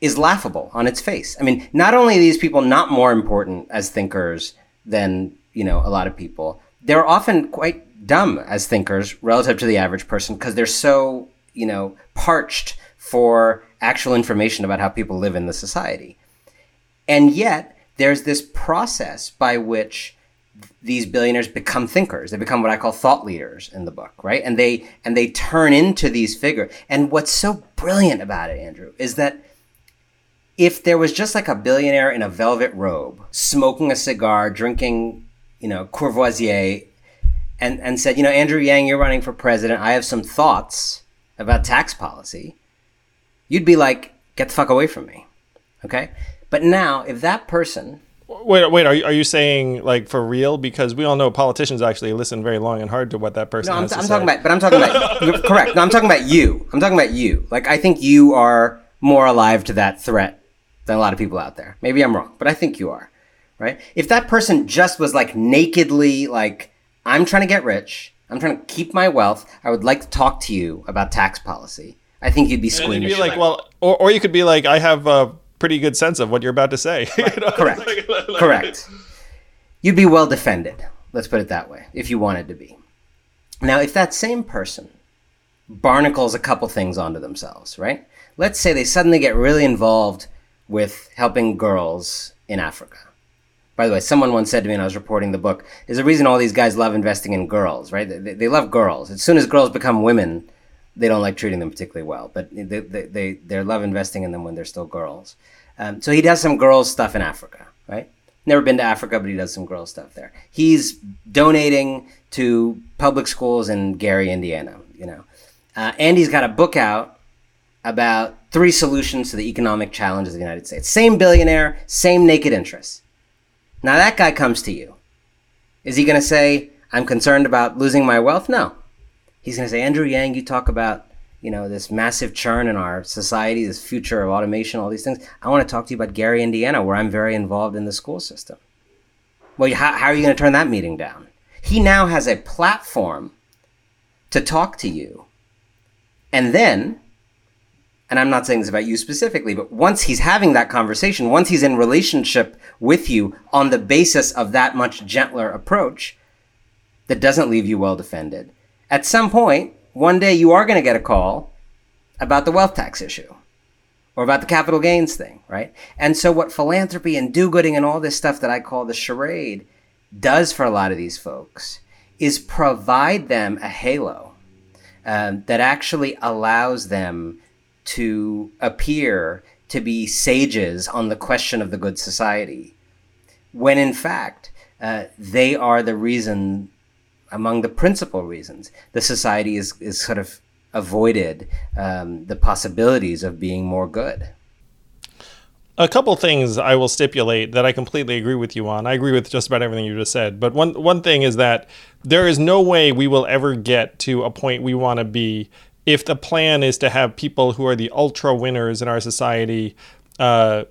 is laughable on its face. I mean, not only are these people not more important as thinkers than, you know, a lot of people, they're often quite dumb as thinkers relative to the average person because they're so, you know, parched for actual information about how people live in the society. And yet, there's this process by which these billionaires become thinkers. They become what I call thought leaders in the book, right? And they and they turn into these figures. And what's so brilliant about it, Andrew, is that if there was just like a billionaire in a velvet robe, smoking a cigar, drinking, you know, Courvoisier, and, and said, you know, Andrew Yang, you're running for president. I have some thoughts about tax policy. You'd be like, get the fuck away from me. Okay? But now, if that person Wait, wait. Are you, are you saying like for real? Because we all know politicians actually listen very long and hard to what that person No, I'm, to I'm talking about, but I'm talking about [laughs] correct. No, I'm talking about you. I'm talking about you. Like I think you are more alive to that threat than a lot of people out there. Maybe I'm wrong, but I think you are. Right? If that person just was like nakedly like, I'm trying to get rich. I'm trying to keep my wealth. I would like to talk to you about tax policy. I think you'd be squeamish. you'd be like, well, or, or you could be like, I have a pretty good sense of what you're about to say. [laughs] You know? Correct. [laughs] Correct. You'd be well defended. Let's put it that way, if you wanted to be. Now, if that same person barnacles a couple things onto themselves, right? Let's say they suddenly get really involved with helping girls in Africa. By the way, someone once said to me when I was reporting the book, there's a reason all these guys love investing in girls, right? They, they love girls. As soon as girls become women, they don't like treating them particularly well, but they, they, they, they love investing in them when they're still girls. Um, so he does some girls stuff in Africa, right? Never been to Africa, but he does some girls stuff there. He's donating to public schools in Gary, Indiana, you know. Uh, and he's got a book out about three solutions to the economic challenges of the United States. Same billionaire, same naked interests. Now that guy comes to you. Is he going to say, I'm concerned about losing my wealth? No. He's going to say, Andrew Yang, you talk about, you know, this massive churn in our society, this future of automation, all these things. I want to talk to you about Gary, Indiana, where I'm very involved in the school system. Well, how, how are you going to turn that meeting down? He now has a platform to talk to you. And then, and I'm not saying this about you specifically, but once he's having that conversation, once he's in relationship with you on the basis of that much gentler approach that doesn't leave you well defended, at some point, one day you are going to get a call about the wealth tax issue or about the capital gains thing, right? And so, what philanthropy and do gooding and all this stuff that I call the charade does for a lot of these folks is provide them a halo um, that actually allows them to appear to be sages on the question of the good society, when in fact, uh, they are the reason, among the principal reasons, the society is, is sort of avoided um, the possibilities of being more good. a couple things I will stipulate that I completely agree with you on. I agree with just about everything you just said. But one one thing is that there is no way we will ever get to a point we want to be if the plan is to have people who are the ultra winners in our society uh,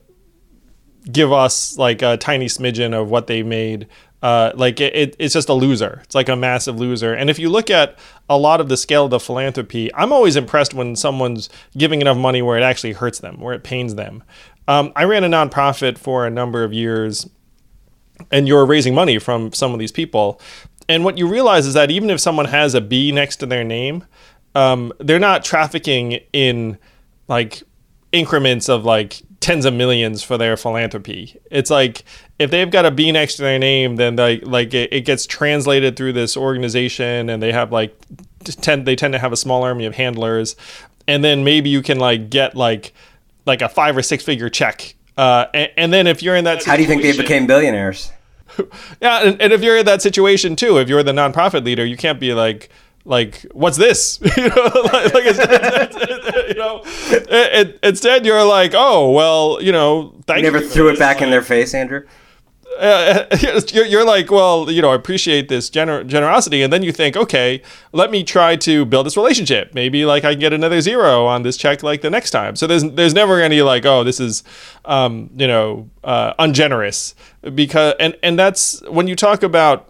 give us like a tiny smidgen of what they made. Uh, like it, it, it's just a loser. It's like a massive loser. And if you look at a lot of the scale of the philanthropy, I'm always impressed when someone's giving enough money where it actually hurts them, where it pains them. Um, I ran a nonprofit for a number of years, and you're raising money from some of these people. And what you realize is that even if someone has a B next to their name, um, they're not trafficking in like increments of like tens of millions for their philanthropy. It's like if they've got a B next to their name, then like like it, it gets translated through this organization, and they have like tend they tend to have a small army of handlers, and then maybe you can like get like like a five or six figure check. Uh, and, and then if you're in that How do you think they became billionaires? [laughs] yeah, and, and if you're in that situation too, if you're the nonprofit leader, you can't be like, like, what's this? [laughs] you know, [laughs] like, like it's, it's- [laughs] it's- you know, it, it- instead you're like, oh, well, you know, thank You never you. threw it back in their face, Andrew? Uh, you're, you're like, well, you know, I appreciate this gener- generosity, and then you think, okay, let me try to build this relationship. Maybe like I can get another zero on this check like the next time. So there's there's never any like, oh, this is, um, you know, uh, ungenerous because and and that's when you talk about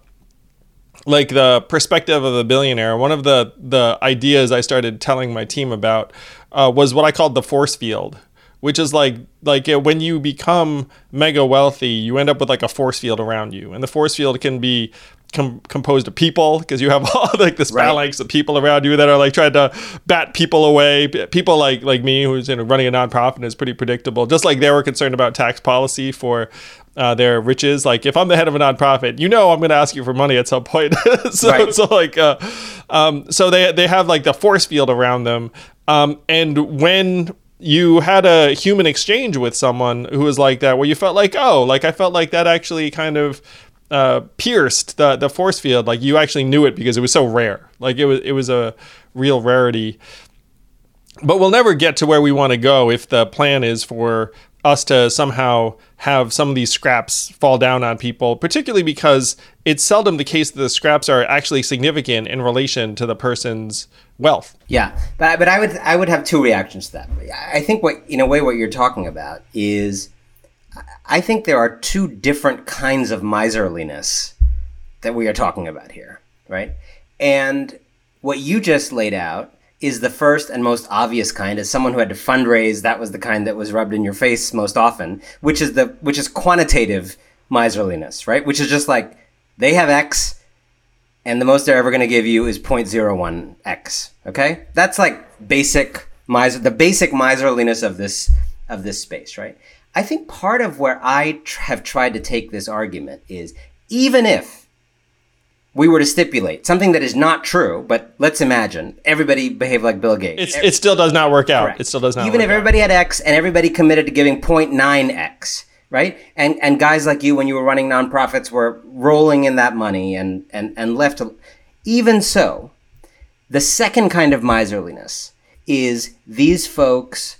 like the perspective of the billionaire one of the the ideas i started telling my team about uh, was what i called the force field which is like like uh, when you become mega wealthy you end up with like a force field around you and the force field can be com- composed of people because you have [laughs] all like this Right. phalanx of people around you that are like trying to bat people away people like like me who's you know running a nonprofit is pretty predictable just like they were concerned about tax policy for uh, their riches. Like if i'm the head of a nonprofit you know i'm going to ask you for money at some point. [laughs] So Right. so like uh, um, so they they have like the force field around them. Um, and when you had a human exchange with someone who was like that where you felt like oh like i felt like that actually kind of uh, pierced the the force field like you actually knew it because it was so rare. Like it was it was a real rarity. But we'll never get to where we want to go if the plan is for us to somehow have some of these scraps fall down on people, particularly because it's seldom the case that the scraps are actually significant in relation to the person's wealth. Yeah, but but I would I would have two reactions to that. I think what in a way what you're talking about is I think there are two different kinds of miserliness that we are talking about here, right? And what you just laid out is the first and most obvious kind. As someone who had to fundraise that was the kind that was rubbed in your face most often which is the which is quantitative miserliness right? Which is just like they have x and the most they're ever going to give you is 0.01 x okay? That's like basic miser the basic miserliness of this of this space right? I think part of where i tr- have tried to take this argument is even if we were to stipulate something that is not true, but let's imagine everybody behaved like Bill Gates. It's, it still does not work out. Correct. It still does not. Even if out. everybody had X and everybody committed to giving 0.9X, right? And and guys like you, when you were running nonprofits, were rolling in that money and and and left. Even so, the second kind of miserliness is these folks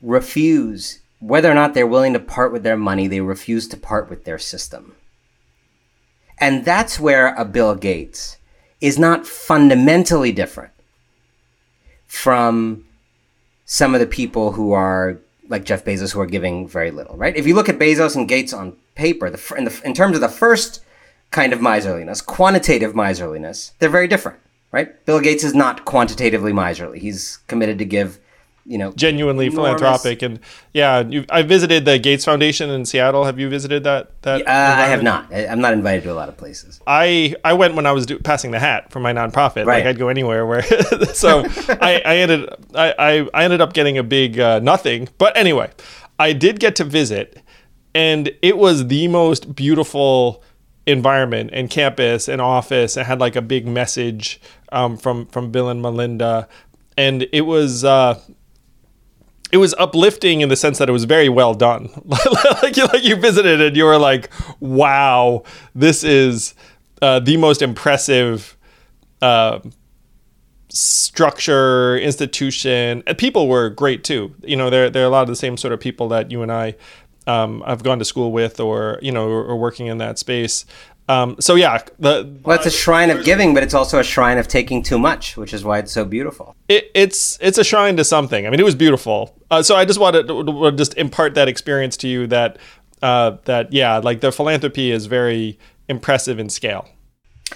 refuse whether or not they're willing to part with their money. They refuse to part with their system. And that's where a Bill Gates is not fundamentally different from some of the people who are like Jeff Bezos who are giving very little, right? If you look at Bezos and Gates on paper, the, in, the, in terms of the first kind of miserliness, quantitative miserliness, they're very different, right? Bill Gates is not quantitatively miserly. He's committed to give you know, genuinely enormous. philanthropic. And yeah, I visited the Gates Foundation in Seattle. Have you visited that? That uh, I have not. I'm not invited to a lot of places. I I went when I was do, passing the hat for my nonprofit. Right. Like I'd go anywhere where. [laughs] so I, I ended I, I ended up getting a big uh, nothing. But anyway, I did get to visit, and it was the most beautiful environment and campus and office. It had like a big message um, from from Bill and Melinda, and it was. Uh, it was uplifting in the sense that it was very well done. [laughs] like, you, like you visited and you were like, wow, this is uh, the most impressive uh, structure, institution. And people were great too. You know, they're, they're a lot of the same sort of people that you and I um, have gone to school with or, you know, or, working in that space. Um, so yeah, the well, it's a shrine of giving, but it's also a shrine of taking too much, which is why it's so beautiful. It, it's it's a shrine to something. I mean, it was beautiful. Uh, so I just wanted to, to, just impart that experience to you that uh, that yeah, like the philanthropy is very impressive in scale.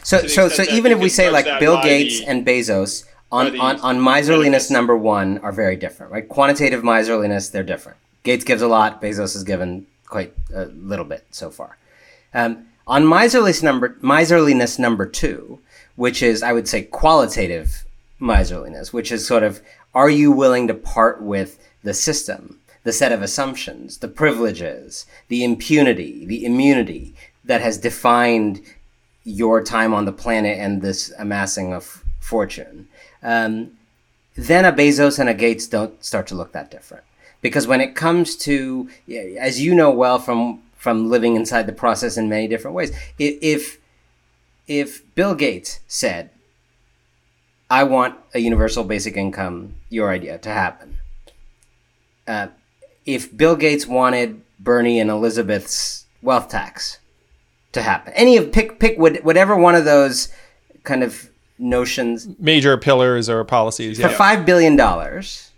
So so so even if we say like Bill Gates and Bezos on on on miserliness number one are very different, right? Quantitative miserliness, they're different. Gates gives a lot. Bezos has given quite a little bit so far. Um, on miserliness number, miserliness number two, which is, I would say, qualitative miserliness, which is sort of, are you willing to part with the system, the set of assumptions, the privileges, the impunity, the immunity that has defined your time on the planet and this amassing of fortune? Um, then a Bezos and a Gates don't start to look that different. Because when it comes to, as you know well from from living inside the process in many different ways. If if Bill Gates said, "I want a universal basic income, your idea, to happen," uh, if Bill Gates wanted Bernie and Elizabeth's wealth tax to happen, any of pick pick whatever one of those kind of notions, major pillars or policies, for yeah. five billion dollars,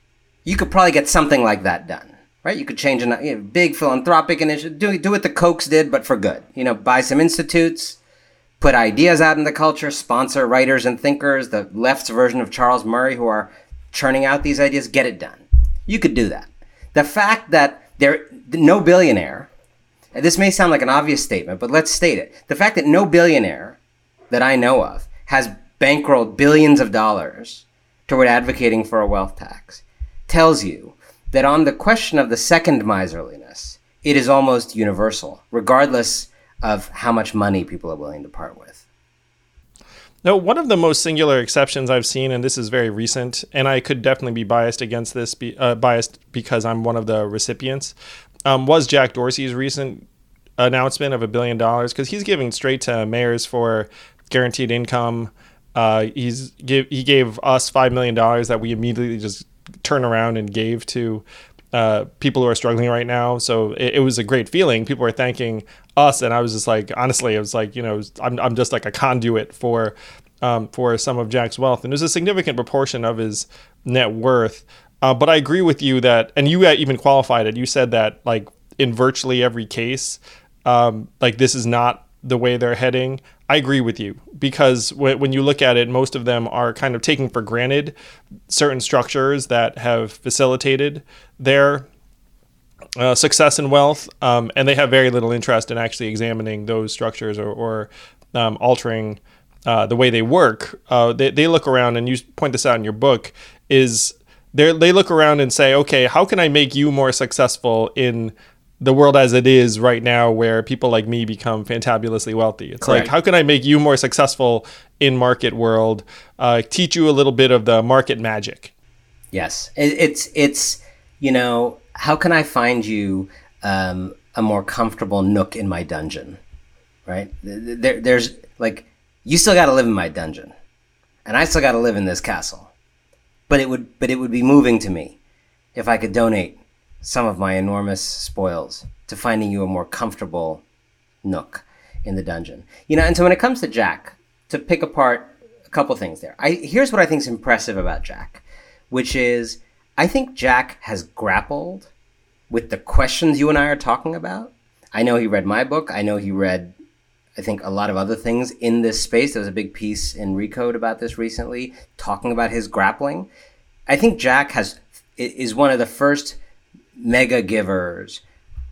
you could probably get something like that done right? You could change a you know, big philanthropic initiative, do, do what the Kochs did, but for good. You know, buy some institutes, put ideas out in the culture, sponsor writers and thinkers, the left's version of Charles Murray, who are churning out these ideas, get it done. You could do that. The fact that there no billionaire, this may sound like an obvious statement, but let's state it. The fact that no billionaire that I know of has bankrolled billions of dollars toward advocating for a wealth tax tells you that on the question of the second miserliness, it is almost universal, regardless of how much money people are willing to part with. No, one of the most singular exceptions I've seen, and this is very recent, and I could definitely be biased against this, be, uh, biased because I'm one of the recipients, um, was Jack Dorsey's recent announcement of a billion dollars because he's giving straight to mayors for guaranteed income. Uh, he's give, he gave us five million dollars that we immediately just turn around and gave to uh, people who are struggling right now. So it, it, was a great feeling. People were thanking us, and I was just like, honestly, it was like, you know, I'm, I'm just like a conduit for um, for some of Jack's wealth, and there's a significant proportion of his net worth. Uh, but I agree with you that, and you even qualified it. You said that like in virtually every case, um, like this is not the way they're heading. I agree with you because when you look at it, most of them are kind of taking for granted certain structures that have facilitated their uh, success and wealth, um, and they have very little interest in actually examining those structures or, or um, altering uh, the way they work. Uh, they, they look around, and you point this out in your book, is they they look around and say, okay, how can I make you more successful in the world as it is right now where people like me become fantabulously wealthy. It's Correct. like how can i make you more successful in market world? Uh, teach you a little bit of the market magic. Yes. It, it's it's you know how can i find you um, a more comfortable nook in my dungeon? Right? There, there's like you still got to live in my dungeon and i still got to live in this castle. But it would but it would be moving to me if i could donate some of my enormous spoils to finding you a more comfortable nook in the dungeon. You know, and so when it comes to Jack, to pick apart a couple things there. I here's what I think is impressive about Jack, which is I think Jack has grappled with the questions you and I are talking about. I know he read my book. I know he read I think a lot of other things in this space. There was a big piece in Recode about this recently, talking about his grappling. I think Jack has is one of the first mega givers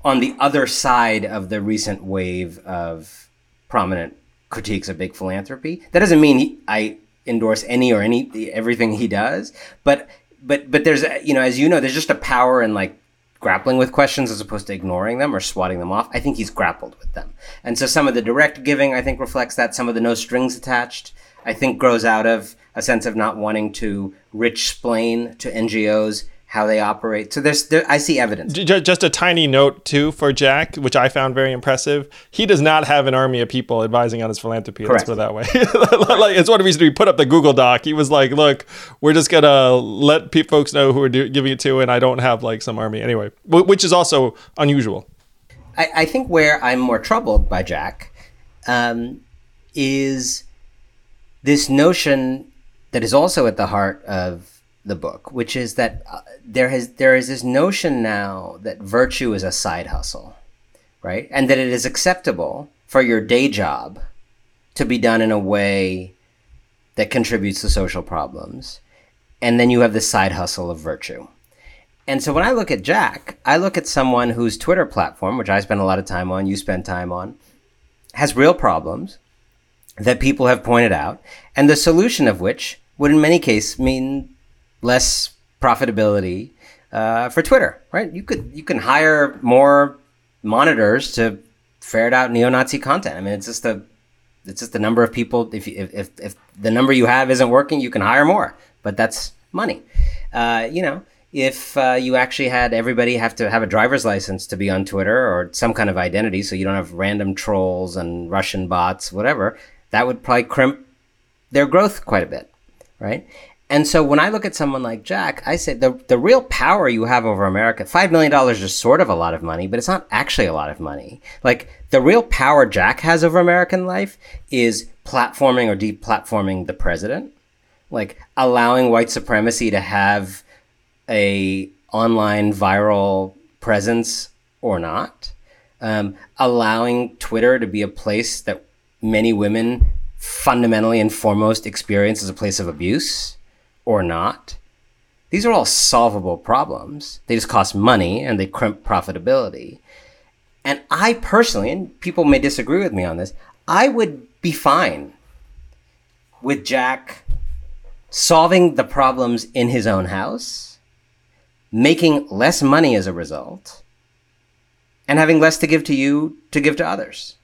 on the other side of the recent wave of prominent critiques of big philanthropy. That doesn't mean he, I endorse any or any everything he does, but but but there's you know as you know there's just a power in like grappling with questions as opposed to ignoring them or swatting them off. I think he's grappled with them. And so some of the direct giving I think reflects that some of the no strings attached I think grows out of a sense of not wanting to rich splain to NGOs how they operate. So there's, there, I see evidence. Just a tiny note too for Jack, which I found very impressive. He does not have an army of people advising on his philanthropy. Correct. Let's put it that way. [laughs] like it's one of the reasons we put up the Google Doc. He was like, "Look, we're just gonna let pe- folks know who we're do- giving it to, and I don't have like some army anyway," w- which is also unusual. I, I, think where I'm more troubled by Jack um, is this notion that is also at the heart of the book, which is that uh, there has there is this notion now that virtue is a side hustle, right? And that it is acceptable for your day job to be done in a way that contributes to social problems. And then you have the side hustle of virtue. And so when I look at Jack, I look at someone whose Twitter platform, which I spend a lot of time on, you spend time on, has real problems that people have pointed out, and the solution of which would in many cases mean less profitability uh, for Twitter, right? You could you can hire more monitors to ferret out neo-Nazi content. I mean, it's just the it's just the number of people. If if if, if the number you have isn't working, you can hire more, but that's money. Uh, you know, if uh, you actually had everybody have to have a driver's license to be on Twitter or some kind of identity, so you don't have random trolls and Russian bots, whatever, that would probably crimp their growth quite a bit, right? And so when I look at someone like Jack, I say the, the real power you have over America, $5 million is sort of a lot of money, but it's not actually a lot of money. Like the real power Jack has over American life is platforming or deplatforming the president, like allowing white supremacy to have a online viral presence or not, um, allowing Twitter to be a place that many women fundamentally and foremost experience as a place of abuse or not. These are all solvable problems. They just cost money and they crimp profitability. And I personally, and people may disagree with me on this, I would be fine with Jack solving the problems in his own house, making less money as a result, and having less to give to you to give to others.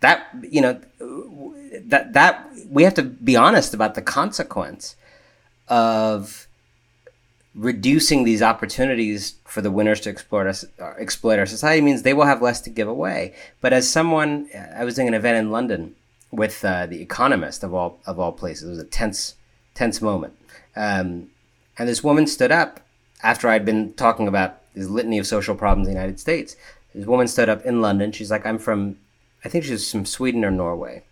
That, you know, that, that, we have to be honest about the consequence of reducing these opportunities for the winners to exploit us, uh, exploit our society means they will have less to give away. But as someone, I was doing an event in London with uh, the Economist of all of all places. It was a tense, tense moment. Um, and this woman stood up after I'd been talking about this litany of social problems in the United States. This woman stood up in London. She's like, I'm from, I think she's from Sweden or Norway.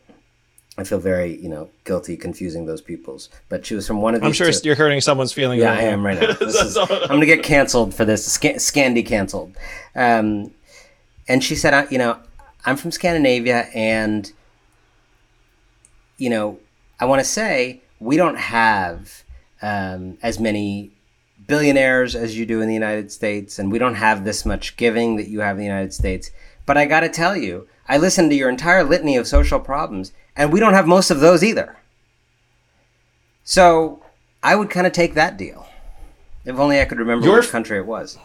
I feel very, you know, guilty confusing those peoples. But she was from one of these. I'm sure two. you're hurting someone's feelings. Yeah, right I am right [laughs] now. This is, I'm going to get canceled for this. Sc- Scandi canceled. Um, and she said, I- you know, I'm from Scandinavia, and you know, I want to say we don't have um, as many billionaires as you do in the United States, and we don't have this much giving that you have in the United States. But I got to tell you, I listened to your entire litany of social problems, and we don't have most of those either. So I would kind of take that deal. If only I could remember Your- which country it was.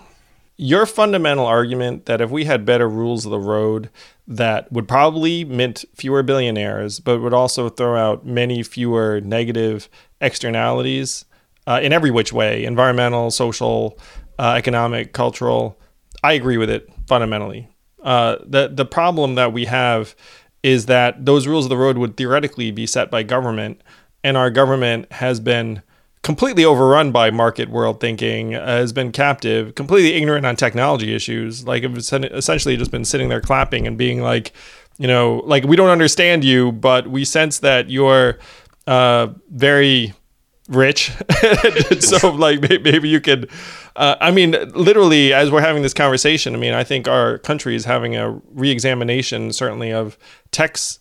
your fundamental argument that if we had better rules of the road that would probably mint fewer billionaires but would also throw out many fewer negative externalities uh, in every which way environmental social uh, economic cultural i agree with it fundamentally uh, the, the problem that we have is that those rules of the road would theoretically be set by government and our government has been completely overrun by market world thinking, uh, has been captive, completely ignorant on technology issues. Like essentially just been sitting there clapping and being like, you know, like we don't understand you, but we sense that you're uh, very rich. [laughs] so like maybe you could. Uh, I mean, literally, as we're having this conversation, I mean, I think our country is having a re-examination, certainly of tech's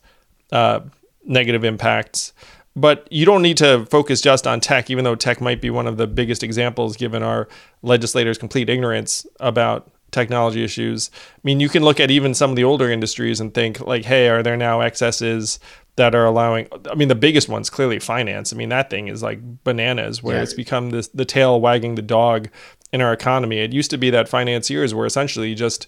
uh, negative impacts. But you don't need to focus just on tech, even though tech might be one of the biggest examples given our legislators' complete ignorance about technology issues. I mean, you can look at even some of the older industries and think, like, hey, are there now excesses that are allowing? I mean, the biggest one's clearly finance. I mean, that thing is like bananas, where Yeah. it's become this the tail wagging the dog in our economy. It used to be that financiers were essentially just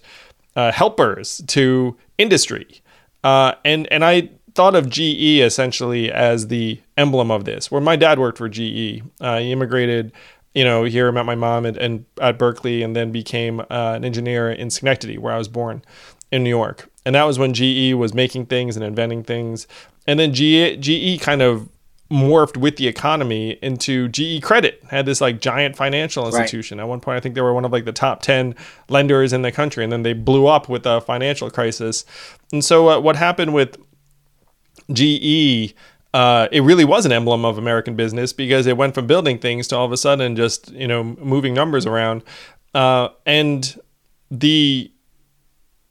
uh, helpers to industry. Uh, and and I thought of GE essentially as the emblem of this. Where my dad worked for GE, uh, he immigrated, you know, here I met my mom and, and at Berkeley, and then became uh, an engineer in Schenectady, where I was born, in New York. And that was when GE was making things and inventing things. And then GE, GE kind of morphed with the economy into GE Credit, had this like giant financial institution. At one point, I think they were one of like the top 10 lenders in the country, and then they blew up with a financial crisis. And so, uh, what happened with GE, uh, it really was an emblem of American business because it went from building things to all of a sudden just you know moving numbers around, uh, and the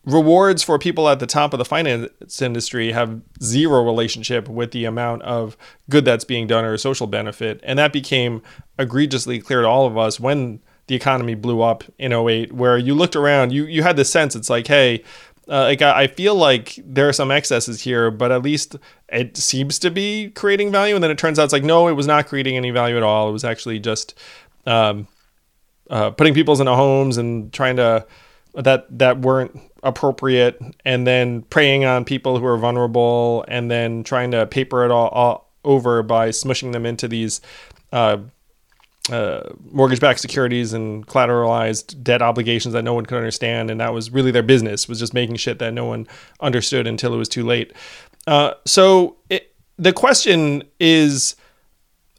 rewards for people at the top of the finance industry have zero relationship with the amount of good that's being done or social benefit, and that became egregiously clear to all of us when the economy blew up in 08 where you looked around you you had the sense it's like hey uh, like I, I feel like there are some excesses here, but at least it seems to be creating value. And then it turns out it's like no, it was not creating any value at all. It was actually just um, uh, putting people's into homes and trying to that that weren't appropriate, and then preying on people who are vulnerable, and then trying to paper it all, all over by smushing them into these. Uh, uh, mortgage-backed securities and collateralized debt obligations that no one could understand, and that was really their business was just making shit that no one understood until it was too late. Uh, so it, the question is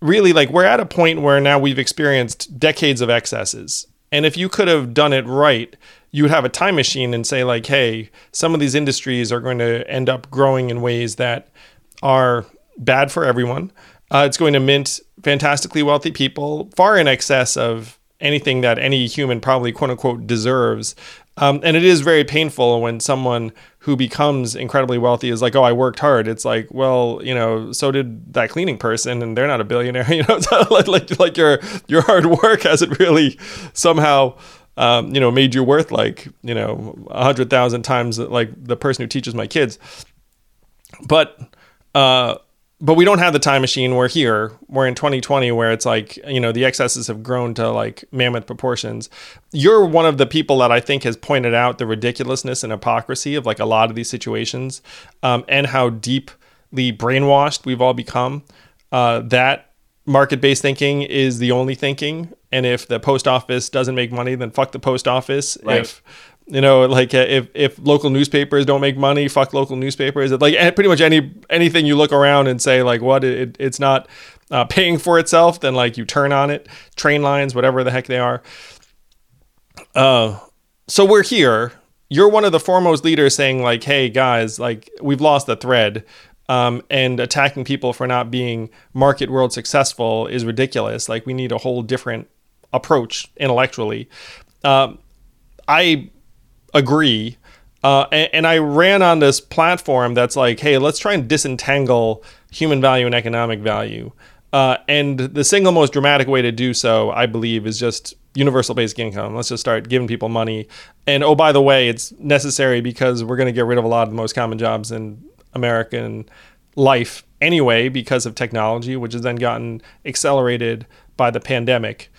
really like we're at a point where now we've experienced decades of excesses, and if you could have done it right, you would have a time machine and say like, hey, some of these industries are going to end up growing in ways that are bad for everyone. Uh, it's going to mint fantastically wealthy people far in excess of anything that any human probably quote unquote deserves. Um, and it is very painful when someone who becomes incredibly wealthy is like, "Oh, I worked hard." It's like, well, you know, so did that cleaning person, and they're not a billionaire. [laughs] You know, like like, like your your hard work hasn't really somehow um, you know made you worth like you know a hundred thousand times like the person who teaches my kids. But uh, but we don't have the time machine. We're here. We're in 2020, where it's like you know the excesses have grown to like mammoth proportions. You're one of the people that I think has pointed out the ridiculousness and hypocrisy of like a lot of these situations, um, and how deeply brainwashed we've all become. Uh, that market-based thinking is the only thinking, and if the post office doesn't make money, then fuck the post office. Right. If you know like uh, if if local newspapers don't make money fuck local newspapers like pretty much any anything you look around and say like what it, it's not uh, paying for itself then like you turn on it train lines whatever the heck they are uh, so we're here. You're one of the foremost leaders saying like, "Hey guys, like we've lost the thread." Um, and attacking people for not being market world successful is ridiculous. Like we need a whole different approach intellectually. Um, I agree. Uh, and, and, I ran on this platform that's like, hey, let's try and disentangle human value and economic value. Uh, and the single most dramatic way to do so, I believe, is just universal basic income. Let's just start giving people money. And oh, by the way, it's necessary because we're going to get rid of a lot of the most common jobs in American life anyway because of technology, which has then gotten accelerated by the pandemic.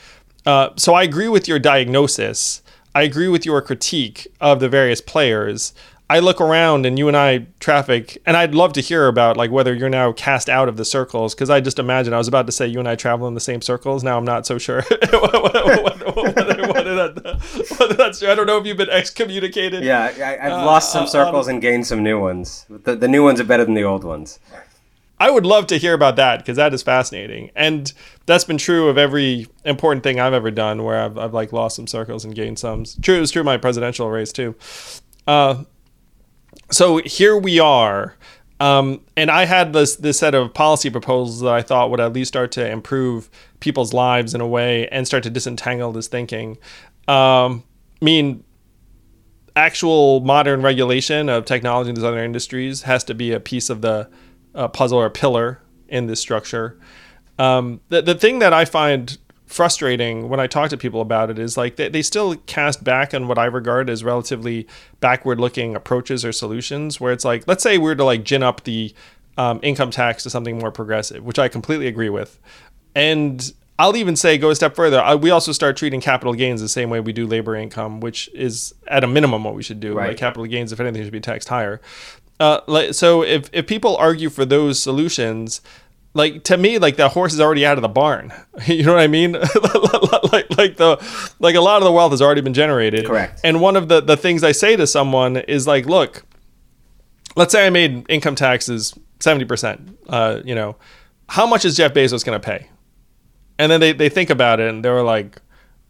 Uh, so I agree with your diagnosis. I agree with your critique of the various players. I look around and you and I traffic, and I'd love to hear about like whether you're now cast out of the circles because I just imagine I was about to say you and I travel in the same circles. Now I'm not so sure whether, that's true. I don't know if you've been excommunicated. Yeah, I, have uh, lost some uh, circles um, and gained some new ones. The, the new ones are better than the old ones. I would love to hear about that because that is fascinating, and that's been true of every important thing I've ever done, where I've, I've like lost some circles and gained some. True, it was true my presidential race too. Uh, so here we are, um, and I had this this set of policy proposals that I thought would at least start to improve people's lives in a way and start to disentangle this thinking. Um, I mean, actual modern regulation of technology in these other industries has to be a piece of the uh, puzzle or pillar in this structure. Um, the, the thing that I find frustrating when I talk to people about it is like they, they still cast back on what I regard as relatively backward looking approaches or solutions where it's like, let's say we are to like gin up the um, income tax to something more progressive, which I completely agree with. And I'll even say go a step further. I, we also start treating capital gains the same way we do labor income, which is at a minimum what we should do. Right. Like capital gains, if anything, should be taxed higher. Uh, like so, if if people argue for those solutions, like to me, like the horse is already out of the barn. [laughs] you know what I mean? [laughs] like like the like a lot of the wealth has already been generated. Correct. And one of the the things I say to someone is like, look, let's say I made income taxes seventy percent. Uh, you know, how much is Jeff Bezos going to pay? And then they they think about it and they were like.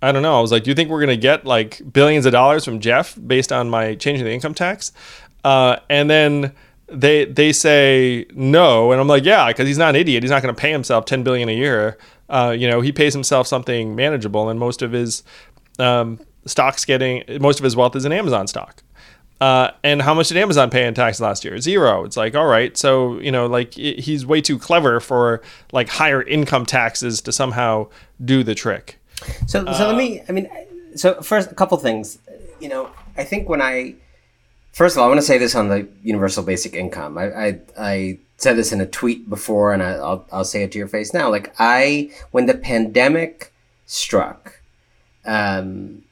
I don't know. I was like, do you think we're gonna get like billions of dollars from Jeff based on my changing the income tax? Uh, and then they they say no, and I'm like, yeah, because he's not an idiot. He's not going to pay himself 10 billion a year. Uh, you know, he pays himself something manageable, and most of his um, stocks getting most of his wealth is in Amazon stock. Uh, and how much did Amazon pay in tax last year? Zero. It's like, all right, so you know, like he's way too clever for like higher income taxes to somehow do the trick. So, so uh, let me. I mean, so first, a couple things. You know, I think when I First of all, I want to say this on the universal basic income. I, I, I said this in a tweet before, and I, will I'll say it to your face now. Like I, when the pandemic struck, um,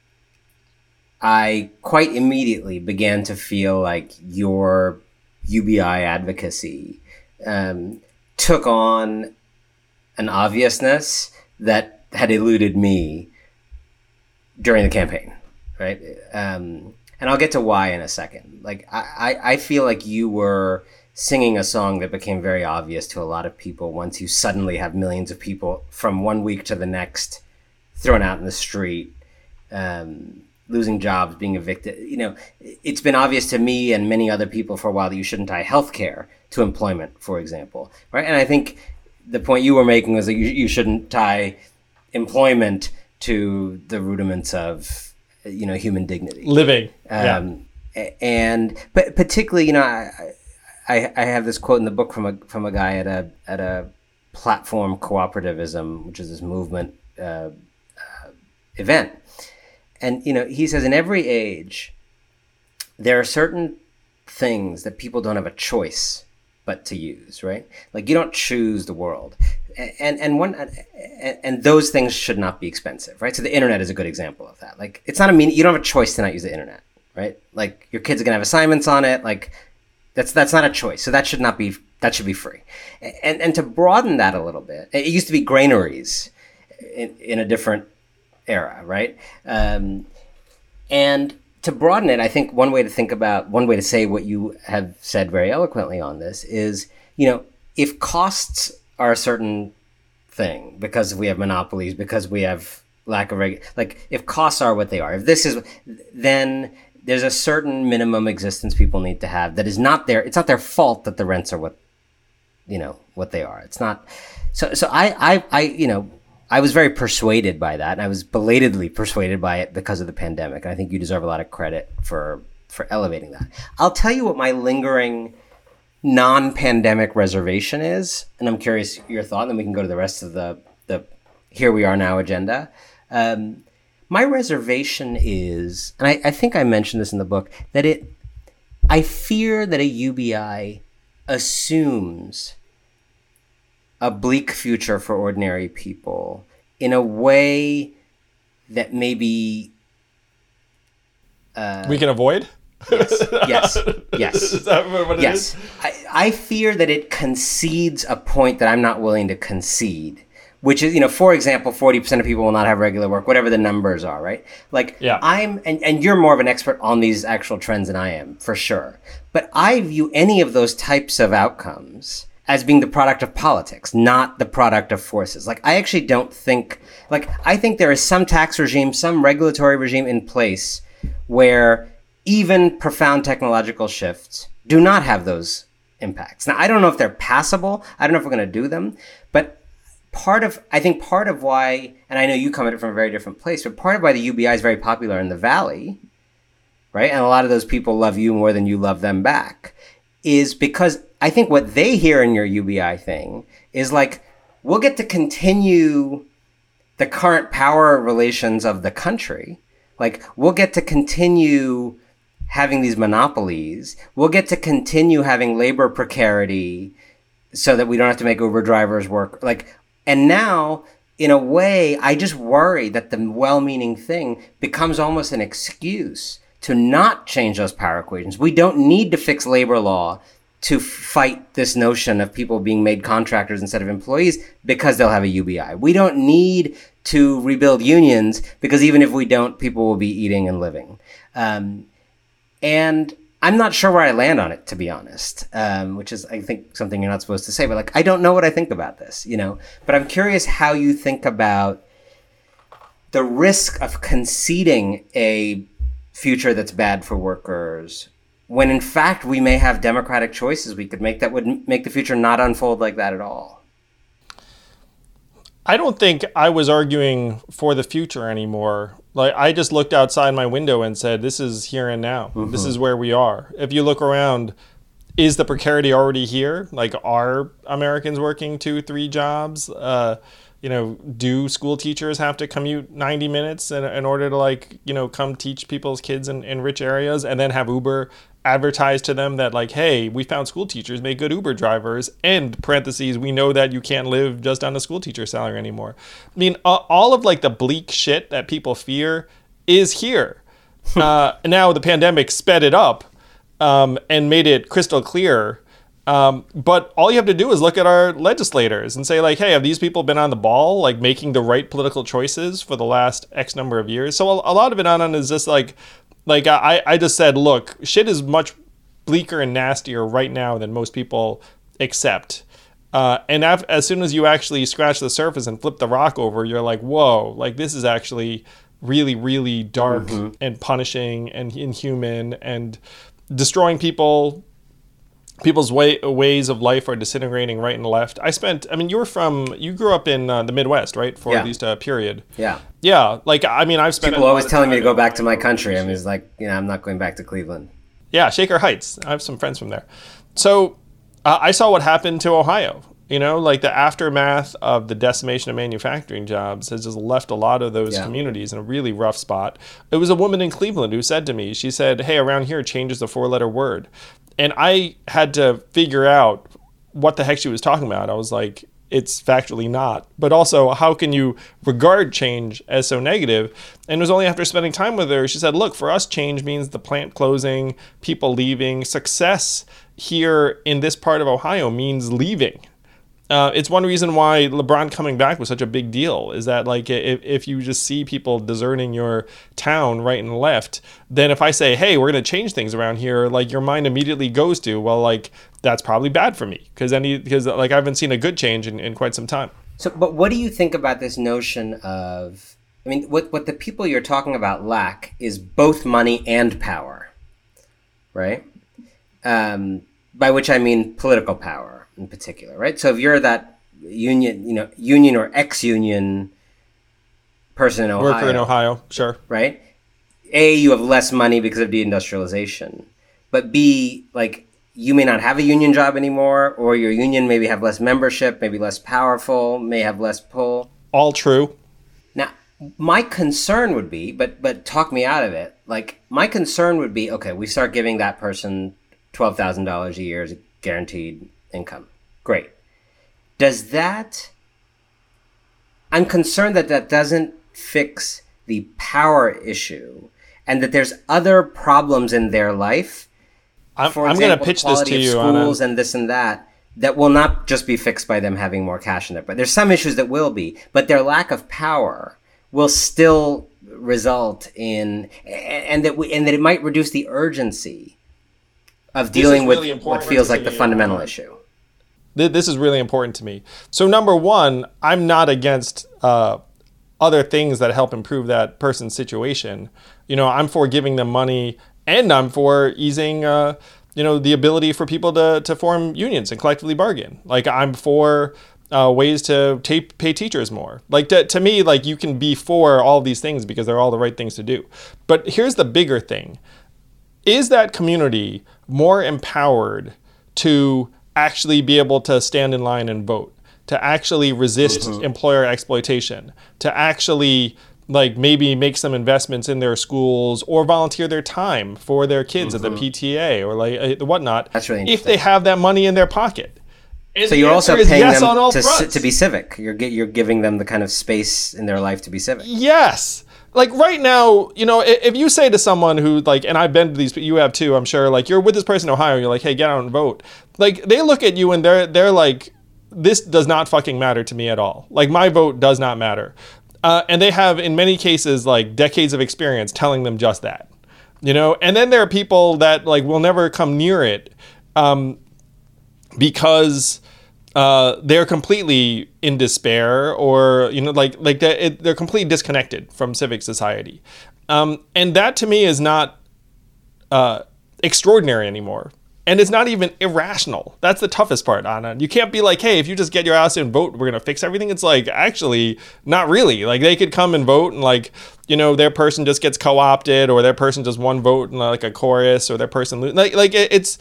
I quite immediately began to feel like your UBI advocacy um, took on an obviousness that had eluded me during the campaign, right? Um, and I'll get to why in a second. Like I, I feel like you were singing a song that became very obvious to a lot of people once you suddenly have millions of people from one week to the next thrown out in the street, um, losing jobs, being evicted. You know, it's been obvious to me and many other people for a while that you shouldn't tie healthcare to employment, for example, right? And I think the point you were making was that you, you shouldn't tie employment to the rudiments of you know human dignity. Living um, yeah. and but particularly you know I, I, I have this quote in the book from a from a guy at a at a platform cooperativism which is this movement uh, uh, event. And you know he says in every age there are certain things that people don't have a choice but to use right? Like you don't choose the world and and one and those things should not be expensive, right? So the internet is a good example of that. Like it's not a mean you don't have a choice to not use the internet, right? Like your kids are gonna have assignments on it. Like that's that's not a choice. So that should not be that should be free. And and to broaden that a little bit, it used to be granaries in, in a different era, right? Um, and to broaden it, I think one way to think about one way to say what you have said very eloquently on this is, you know, if costs are a certain thing because we have monopolies, because we have lack of reg like if costs are what they are if this is then there's a certain minimum existence people need to have that is not their it's not their fault that the rents are what you know what they are. It's not so so i i, I you know i was very persuaded by that. And i was belatedly persuaded by it because of the pandemic and i think you deserve a lot of credit for for elevating that. I'll tell you what my lingering non-pandemic reservation is and i'm curious your thought and then we can go to the rest of the the here we are now agenda um, my reservation is, and I, I think I mentioned this in the book, that it, I fear that a UBI assumes a bleak future for ordinary people in a way that maybe uh, we can avoid. Yes, yes, [laughs] yes. Is that what it yes. is? I, I fear that it concedes a point that I'm not willing to concede which is you know for example 40% of people will not have regular work whatever the numbers are right like yeah. i'm and, and you're more of an expert on these actual trends than i am for sure but i view any of those types of outcomes as being the product of politics not the product of forces like i actually don't think like i think there is some tax regime some regulatory regime in place where even profound technological shifts do not have those impacts now i don't know if they're passable i don't know if we're going to do them but part of I think part of why, and I know you come at it from a very different place, but part of why the UBI is very popular in the Valley, right? And a lot of those people love you more than you love them back, is because I think what they hear in your UBI thing is like, we'll get to continue the current power relations of the country. Like, we'll get to continue having these monopolies. We'll get to continue having labor precarity so that we don't have to make Uber drivers work. Like, and now, in a way, I just worry that the well meaning thing becomes almost an excuse to not change those power equations. We don't need to fix labor law to fight this notion of people being made contractors instead of employees because they'll have a UBI. We don't need to rebuild unions because even if we don't, people will be eating and living. Um, and I'm not sure where I land on it, to be honest, um, which is, I think, something you're not supposed to say. But like, I don't know what I think about this, you know. But I'm curious how you think about the risk of conceding a future that's bad for workers when in fact we may have democratic choices we could make that would make the future not unfold like that at all. I don't think I was arguing for the future anymore. Like I just looked outside my window and said, "This is here and now. Mm-hmm. This is where we are." If you look around, is the precarity already here? Like, are Americans working two, three jobs? Uh, you know, do school teachers have to commute 90 minutes in, in order to like, you know, come teach people's kids in, in rich areas and then have Uber advertise to them that like hey we found school teachers make good uber drivers and parentheses we know that you can't live just on a school teacher salary anymore. I mean uh, all of like the bleak shit that people fear is here. [laughs] Uh, now the pandemic sped it up um, and made it crystal clear um, but all you have to do is look at our legislators and say like hey have these people been on the ball like making the right political choices for the last x number of years? So a, a lot of it on on is just like like I, I just said, look, shit is much bleaker and nastier right now than most people accept. Uh, and af- as soon as you actually scratch the surface and flip the rock over, you're like, whoa, like this is actually really, really dark mm-hmm. and punishing and inhuman and destroying people. People's way, ways of life are disintegrating right and left. I spent, I mean, you were from, you grew up in uh, the Midwest, right? For yeah. at least a period. Yeah. Yeah, like I mean, I've spent people always telling me to go back to my country. I mean, it's like you know, I'm not going back to Cleveland. Yeah, Shaker Heights. I have some friends from there. So uh, I saw what happened to Ohio. You know, like the aftermath of the decimation of manufacturing jobs has just left a lot of those yeah. communities in a really rough spot. It was a woman in Cleveland who said to me, she said, Hey, around here, change is a four letter word. And I had to figure out what the heck she was talking about. I was like, it's factually not. But also, how can you regard change as so negative? And it was only after spending time with her, she said, Look, for us, change means the plant closing, people leaving. Success here in this part of Ohio means leaving. Uh, it's one reason why LeBron coming back was such a big deal. Is that like if, if you just see people deserting your town right and left, then if I say, "Hey, we're to change things around here," like your mind immediately goes to, "Well, like that's probably bad for me," because any because like I haven't seen a good change in, in quite some time. So, but what do you think about this notion of I mean, what what the people you're talking about lack is both money and power, right? Um, by which I mean political power in particular, right? So if you're that union, you know, union or ex-union person in Ohio, Worker in Ohio, sure. right? A, you have less money because of deindustrialization, but B, like you may not have a union job anymore, or your union maybe have less membership, maybe less powerful, may have less pull. All true. Now, my concern would be, but but talk me out of it. Like my concern would be, okay, we start giving that person twelve thousand dollars a year as guaranteed income. Great. Does that? I'm concerned that that doesn't fix the power issue, and that there's other problems in their life. I'm, I'm going to pitch this quality to of you on a, schools and this and that that will not just be fixed by them having more cash in there. But there's some issues that will be, but their lack of power will still result in, and that we, and that it might reduce the urgency of dealing with really what feels like the me. fundamental issue. Th- this is really important to me. So number one, I'm not against uh, other things that help improve that person's situation. You know, I'm for giving them money, and I'm for easing, uh, you know, the ability for people to to form unions and collectively bargain. Like I'm for. Uh, ways to ta- pay teachers more. Like to, to me, like you can be for all these things because they're all the right things to do. But here's the bigger thing: is that community more empowered to actually be able to stand in line and vote, to actually resist employer exploitation, to actually like maybe make some investments in their schools or volunteer their time for their kids at the PTA or like uh, whatnot. That's really if they have that money in their pocket. And So you're also paying yes them on all to, to be civic. You're you're giving them the kind of space in their life to be civic. Yes. Like right now, you know, if you say to someone who like, and I've been to these, you have too, I'm sure. Like you're with this person in Ohio, and you're like, hey, get out and vote. Like they look at you and they're they're like, this does not fucking matter to me at all. Like my vote does not matter. Uh, and they have in many cases like decades of experience telling them just that. You know, and then there are people that like will never come near it. Um, because uh, they're completely in despair or you know like like they're, it, they're completely disconnected from civic society. Um, and that to me is not uh, extraordinary anymore. And it's not even irrational. That's the toughest part Anand. You can't be like hey if you just get your ass in and vote we're gonna fix everything. It's like actually not really. Like they could come and vote and like you know their person just gets co-opted or their person just one vote in like a chorus or their person lo- like like it, it's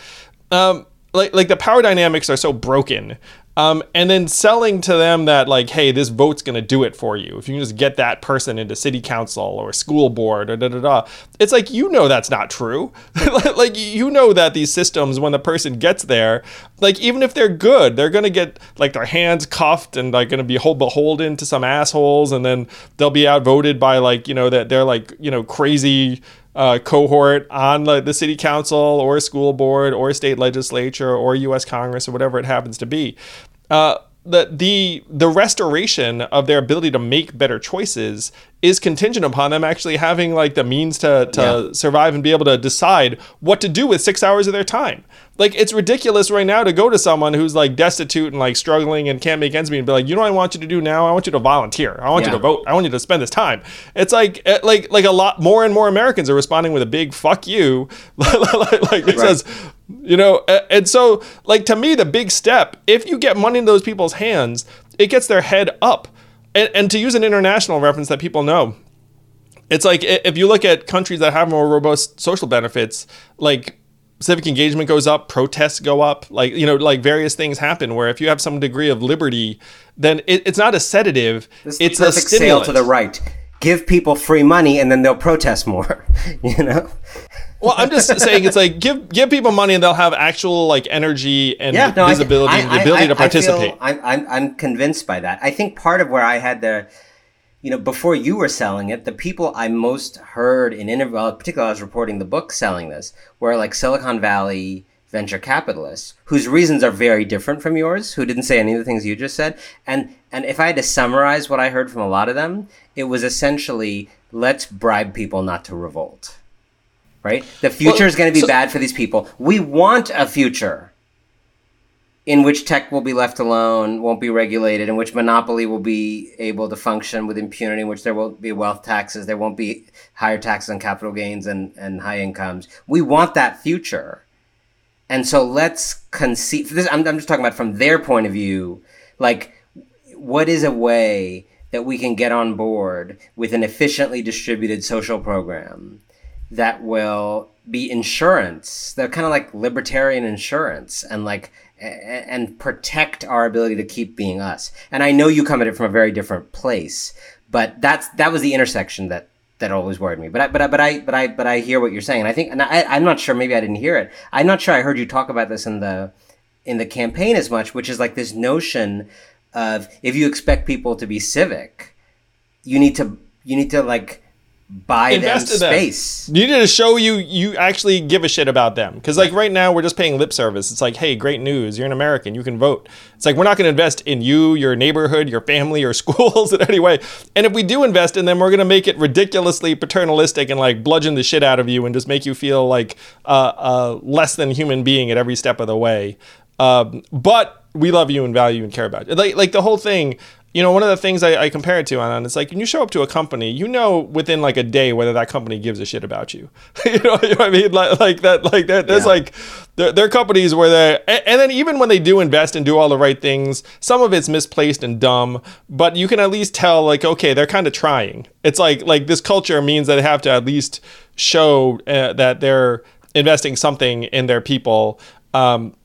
um like like the power dynamics are so broken um, and then selling to them that like hey this vote's going to do it for you. If you can just get that person into city council or school board or da da da it's like you know that's not true. [laughs] Like you know that these systems when the person gets there like even if they're good they're going to get like their hands cuffed and like going to be hold beholden to some assholes. And then they'll be outvoted by like you know that they're like you know crazy uh, cohort on like, the city council or school board or state legislature or U.S. Congress or whatever it happens to be. Uh, the the the restoration of their ability to make better choices is contingent upon them actually having like the means to to survive and be able to decide what to do with six hours of their time. Like it's ridiculous right now to go to someone who's like destitute and like struggling and can't make ends meet and be like, you know what I want you to do now? I want you to volunteer. I want you to vote. I want you to spend this time. It's like eh, like like a lot more and more Americans are responding with a big fuck you, like, [laughs] like it says, you know. And so like to me, the big step, if you get money in those people's hands, it gets their head up. And, and to use an international reference that people know, it's like if you look at countries that have more robust social benefits, like civic engagement goes up, protests go up, like you know, like various things happen. Where if you have some degree of liberty, then it, it's not a sedative; This is the it's a stimulant. to the right. Give people free money and then they'll protest more. [laughs] you know? well, I'm just saying it's like give give people money and they'll have actual like energy and yeah, no, visibility I, and the ability I- to participate. I I'm, I'm, I'm convinced by that. I think part of where I had the, you know, before you were selling it, the people I most heard in interview, well, particularly I was reporting the book selling this, were like Silicon Valley venture capitalists whose reasons are very different from yours, who didn't say any of the things you just said. And and if I had to summarize what I heard from a lot of them, it was essentially let's bribe people not to revolt. Right? The future is going to be so- bad for these people. We want a future in which tech will be left alone, won't be regulated, in which monopoly will be able to function with impunity, in which there won't be wealth taxes, there won't be higher taxes on capital gains and, and high incomes. We want that future. And so let's conceive this. I'm, I'm just talking about from their point of view. Like, what is a way that we can get on board with an efficiently distributed social program that will be insurance. They're kind of like libertarian insurance and like and protect our ability to keep being us. And I know you come at it from a very different place, but that's that was the intersection that that always worried me. But I, but I, but I but I but I hear what you're saying, and I think and I, I'm not sure. Maybe I didn't hear it. I'm not sure I heard you talk about this in the in the campaign as much, which is like this notion of if you expect people to be civic, you need to you need to like buy Invest them space. Them. You need to show you you actually give a shit about them. Because like right now we're just paying lip service. It's like, hey, great news, you're an American, you can vote. It's like we're not going to invest in you, your neighborhood, your family, your [laughs] schools in any way. And if we do invest in them, we're going to make it ridiculously paternalistic and like bludgeon the shit out of you and just make you feel like uh, a less than human being at every step of the way. Um, but we love you and value and care about you. Like like the whole thing you know, one of the things I, I, compare it to, and it's like when you show up to a company, you know within like a day whether that company gives a shit about you. [laughs] you, know, you, know, what I mean? Like, like that, like that. There's yeah. like there, there, are companies where they, and, and then even when they do invest and do all the right things, some of it's misplaced and dumb, but you can at least tell like, okay, they're kind of trying. It's like like this culture means that they have to at least show uh, that they're investing something in their people. Um,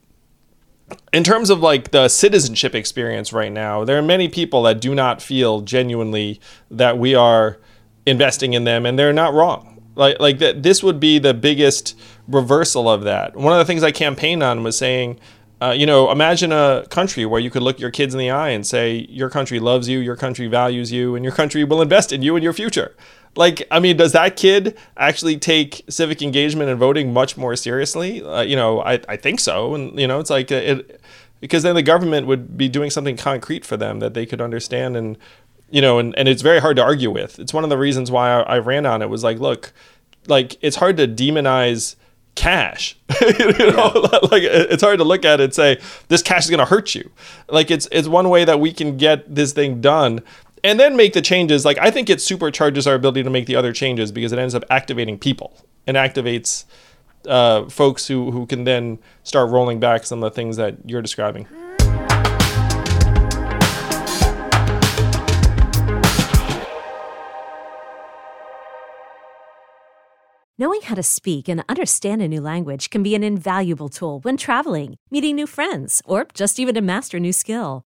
in terms of like the citizenship experience right now, there are many people that do not feel genuinely that we are investing in them, and they're not wrong. Like like that, this would be the biggest reversal of that. One of the things I campaigned on was saying. Uh, you know, imagine a country where you could look your kids in the eye and say, Your country loves you, your country values you, and your country will invest in you and your future. Like, I mean, does that kid actually take civic engagement and voting much more seriously? Uh, you know, I, I think so. And, you know, it's like, it, because then the government would be doing something concrete for them that they could understand and, you know, and, and it's very hard to argue with. It's one of the reasons why I, I ran on it was like, look, like, it's hard to demonize cash [laughs] you know yeah. [laughs] like it's hard to look at it and say this cash is going to hurt you like it's it's one way that we can get this thing done and then make the changes. Like I think it supercharges our ability to make the other changes because it ends up activating people and activates uh, folks who who can then start rolling back some of the things that you're describing. Knowing how to speak and understand a new language can be an invaluable tool when traveling, meeting new friends, or just even to master a new skill.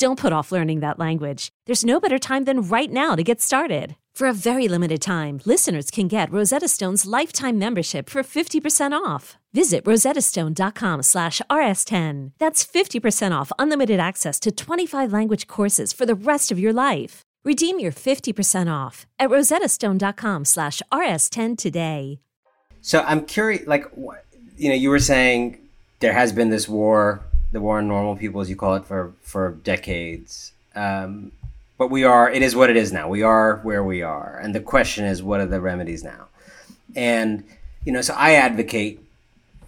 Don't put off learning that language. There's no better time than right now to get started. For a very limited time, listeners can get Rosetta Stone's lifetime membership for 50% off. Visit rosettastone.com slash rs10. That's 50% off unlimited access to 25 language courses for the rest of your life. Redeem your 50% off at rosettastone.com slash rs10 today. So I'm curious, like, you know, you were saying there has been this war the war on normal people, as you call it, for for decades. Um, but we are. It is what it is now. We are where we are, and the question is, what are the remedies now? And you know, so I advocate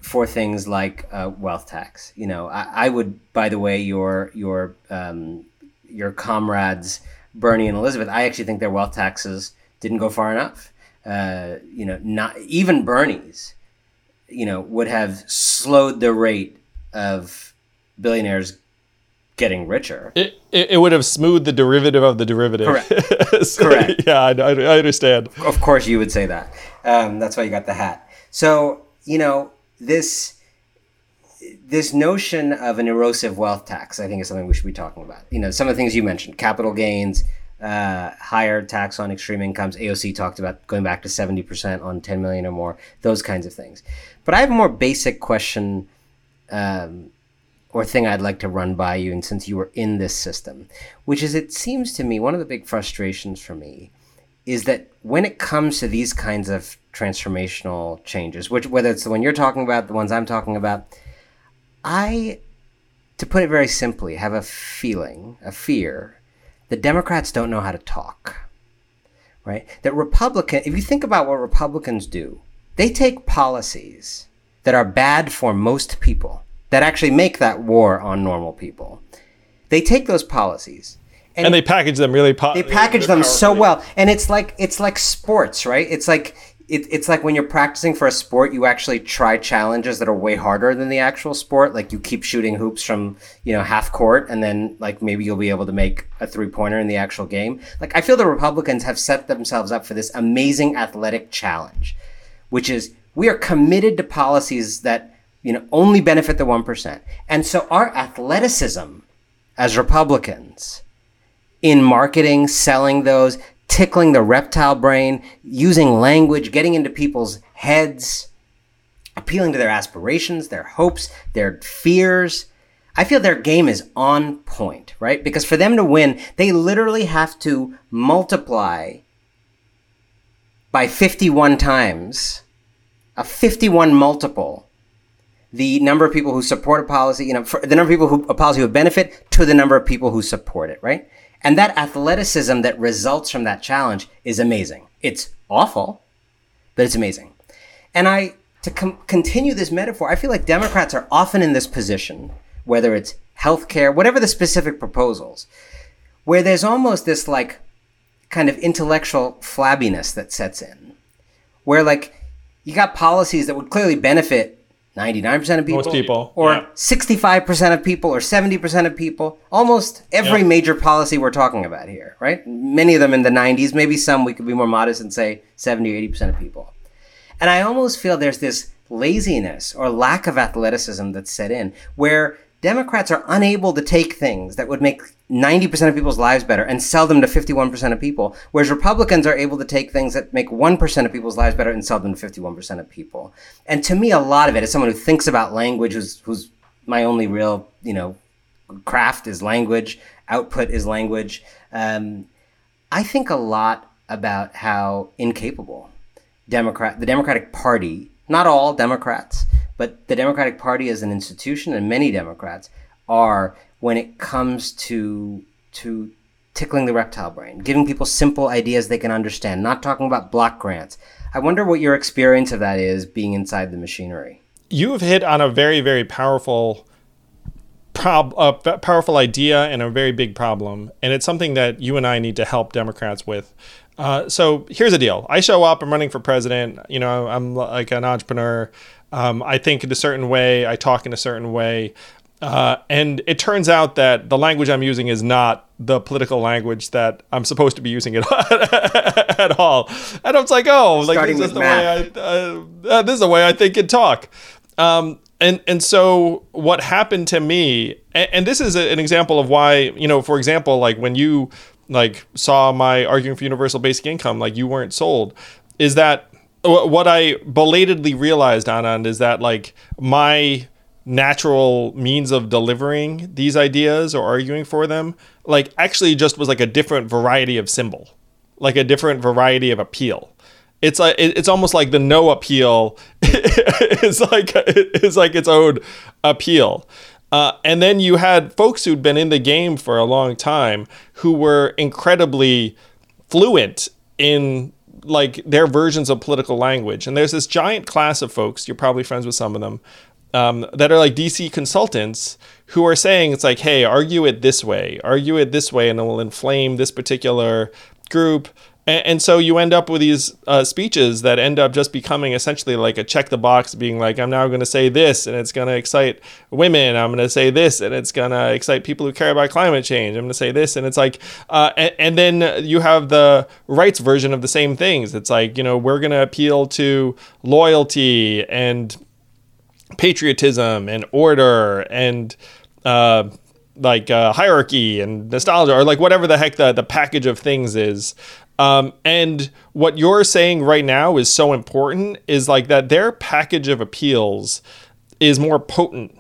for things like uh, wealth tax. You know, I, I, would, by the way, your your um, your comrades Bernie and Elizabeth. I actually think their wealth taxes didn't go far enough. Uh, you know, not even Bernie's. You know, would have slowed the rate of billionaires getting richer. It, it, it, would have smoothed the derivative of the derivative. Correct. [laughs] so, Correct. Yeah, I, I, understand. Of course, you would say that. Um, that's why you got the hat. So you know this this notion of an erosive wealth tax. I think is something we should be talking about. You know, some of the things you mentioned: capital gains, uh, higher tax on extreme incomes. AOC talked about going back to seventy percent on ten million or more. Those kinds of things. But I have a more basic question. Um, or thing I'd like to run by you, and since you were in this system, which is it seems to me one of the big frustrations for me is that when it comes to these kinds of transformational changes, which whether it's the one you're talking about, the ones I'm talking about, I, to put it very simply, have a feeling, a fear, that Democrats don't know how to talk. Right? That Republican, if you think about what Republicans do, they take policies that are bad for most people, that actually make that war on normal people. They take those policies and, and they package them really. Po- they package them so well, and it's like it's like sports, right? It's like it, it's like when you're practicing for a sport, you actually try challenges that are way harder than the actual sport. Like you keep shooting hoops from you know half court, and then like maybe you'll be able to make a three pointer in the actual game. Like I feel the Republicans have set themselves up for this amazing athletic challenge, which is we are committed to policies that you know only benefit the one percent, and so our athleticism as Republicans in marketing, selling those, tickling the reptile brain, using language, getting into people's heads, appealing to their aspirations, their hopes, their fears. I feel their game is on point, right? Because for them to win, they literally have to multiply by 51 times, a 51 multiple, the number of people who support a policy, you know, the number of people who a policy who benefit to the number of people who support it, right? And that athleticism that results from that challenge is amazing. It's awful, but it's amazing. And I, to com- continue this metaphor, I feel like Democrats are often in this position, whether it's healthcare, whatever the specific proposals, where there's almost this like kind of intellectual flabbiness that sets in, where like you got policies that would clearly benefit 99% of people, people or yeah. 65% of people or 70% of people almost every Yeah. major policy we're talking about here right many of them in the 90s maybe some we could be more modest and say 70 or 80% of people and i almost feel there's this laziness or lack of athleticism that's set in where democrats are unable to take things that would make 90% of people's lives better and sell them to 51% of people whereas republicans are able to take things that make 1% of people's lives better and sell them to 51% of people. And to me a lot of it as someone who thinks about language who's, who's my only real you know craft is language output is language um, i think a lot about how incapable democrat the democratic party not all democrats but the democratic party as an institution and many democrats are when it comes to to tickling the reptile brain giving people simple ideas they can understand not talking about block grants. I wonder what your experience of that is being inside the machinery. You have hit on a very very powerful prob- powerful idea and a very big problem and it's something that you and i need to help democrats with. Uh, so here's the deal. I show up i'm running for president you know i'm like an entrepreneur um, i think in a certain way i talk in a certain way uh, and it turns out that the language I'm using is not the political language that I'm supposed to be using it [laughs] at all. And I was like, oh, like Starting this is the way I, uh, uh, this is the way I think and talk. Um, and and so what happened to me, and, and this is a, an example of why you know, for example, like when you like saw my arguing for universal basic income, like you weren't sold, is that what I belatedly realized, Anand, is that like my natural means of delivering these ideas or arguing for them like actually just was like a different variety of symbol like a different variety of appeal. It's like it's almost like the no appeal [laughs] is like [laughs] is like its own appeal. Uh, and then you had folks who'd been in the game for a long time who were incredibly fluent in like their versions of political language. And there's this giant class of folks, you're probably friends with some of them, um, that are like DC consultants who are saying it's like, hey, argue it this way, argue it this way, and it will inflame this particular group. And, and so you end up with these uh, speeches that end up just becoming essentially like a check the box, being like, I'm now going to say this, and it's going to excite women. I'm going to say this, and it's going to excite people who care about climate change. I'm going to say this, and it's like, uh, and, and then you have the rights version of the same things. It's like, you know, we're going to appeal to loyalty and patriotism and order and uh, like uh, hierarchy and nostalgia or like whatever the heck the, the package of things is. Um, and what you're saying right now is so important is like that their package of appeals is more potent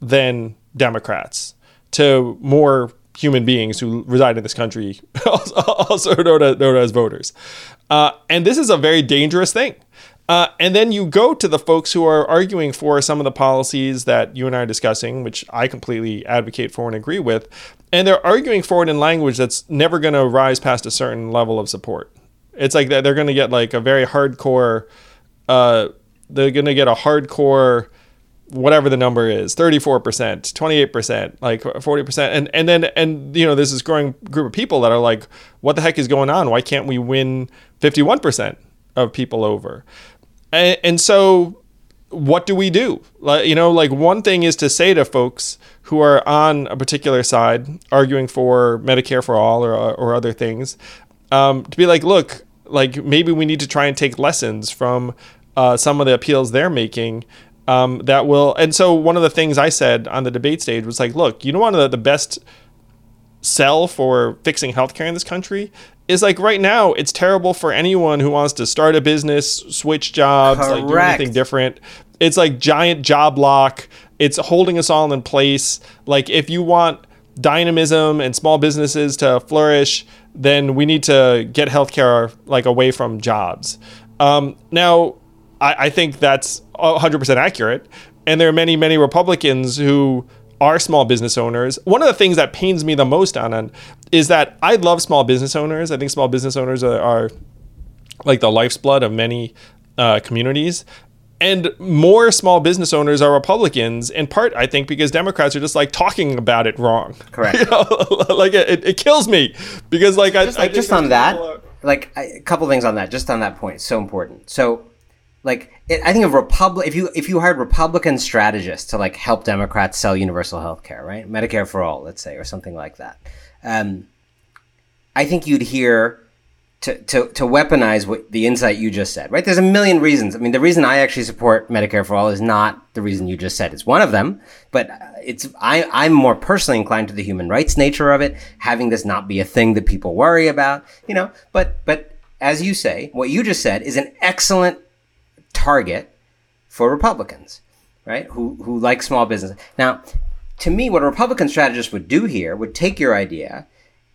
than Democrats to more human beings who reside in this country, [laughs] also known as, known as voters. Uh, and this is a very dangerous thing. Uh, and then you go to the folks who are arguing for some of the policies that you and I are discussing, which I completely advocate for and agree with. And they're arguing for it in language that's never going to rise past a certain level of support. It's like they're going to get like a very hardcore, uh, they're going to get a hardcore whatever the number is 34% 28% like 40% and and then and you know there's this growing group of people that are like what the heck is going on? Why can't we win 51% of people over? And, and so what do we do? Like you know like one thing is to say to folks who are on a particular side arguing for medicare for all or, or other things um, to be like look like maybe we need to try and take lessons from uh, some of the appeals they're making um, that will. And so one of the things I said on the debate stage was like, look, you know, one of the, the best sell for fixing healthcare in this country is like right now it's terrible for anyone who wants to start a business, switch jobs, Correct. like do anything different. It's like giant job lock. It's holding us all in place. Like if you want dynamism and small businesses to flourish, then we need to get healthcare like away from jobs. Um, now, I, I think that's 100% accurate. And there are many, many Republicans who are small business owners. One of the things that pains me the most it is that I love small business owners. I think small business owners are, are like the lifeblood of many uh, communities. And more small business owners are Republicans, in part, I think, because Democrats are just like talking about it wrong. Correct. [laughs] You know? [laughs] like it, it kills me because, like, just, I, like, just on that, like a couple things on that, just on that point, so important. So like it, I think of Republic if you if you hired Republican strategists to like help Democrats sell universal health care, right? Medicare for all, let's say, or something like that. Um, I think you'd hear to, to, to weaponize what the insight you just said, right? There's a million reasons. I mean, the reason I actually support Medicare for all is not the reason you just said. It's one of them, but uh, it's I, I'm more personally inclined to the human rights nature of it, having this not be a thing that people worry about, you know. But but as you say, what you just said is an excellent target for Republicans, right? Who who like small business. Now, to me, what a Republican strategist would do here would take your idea,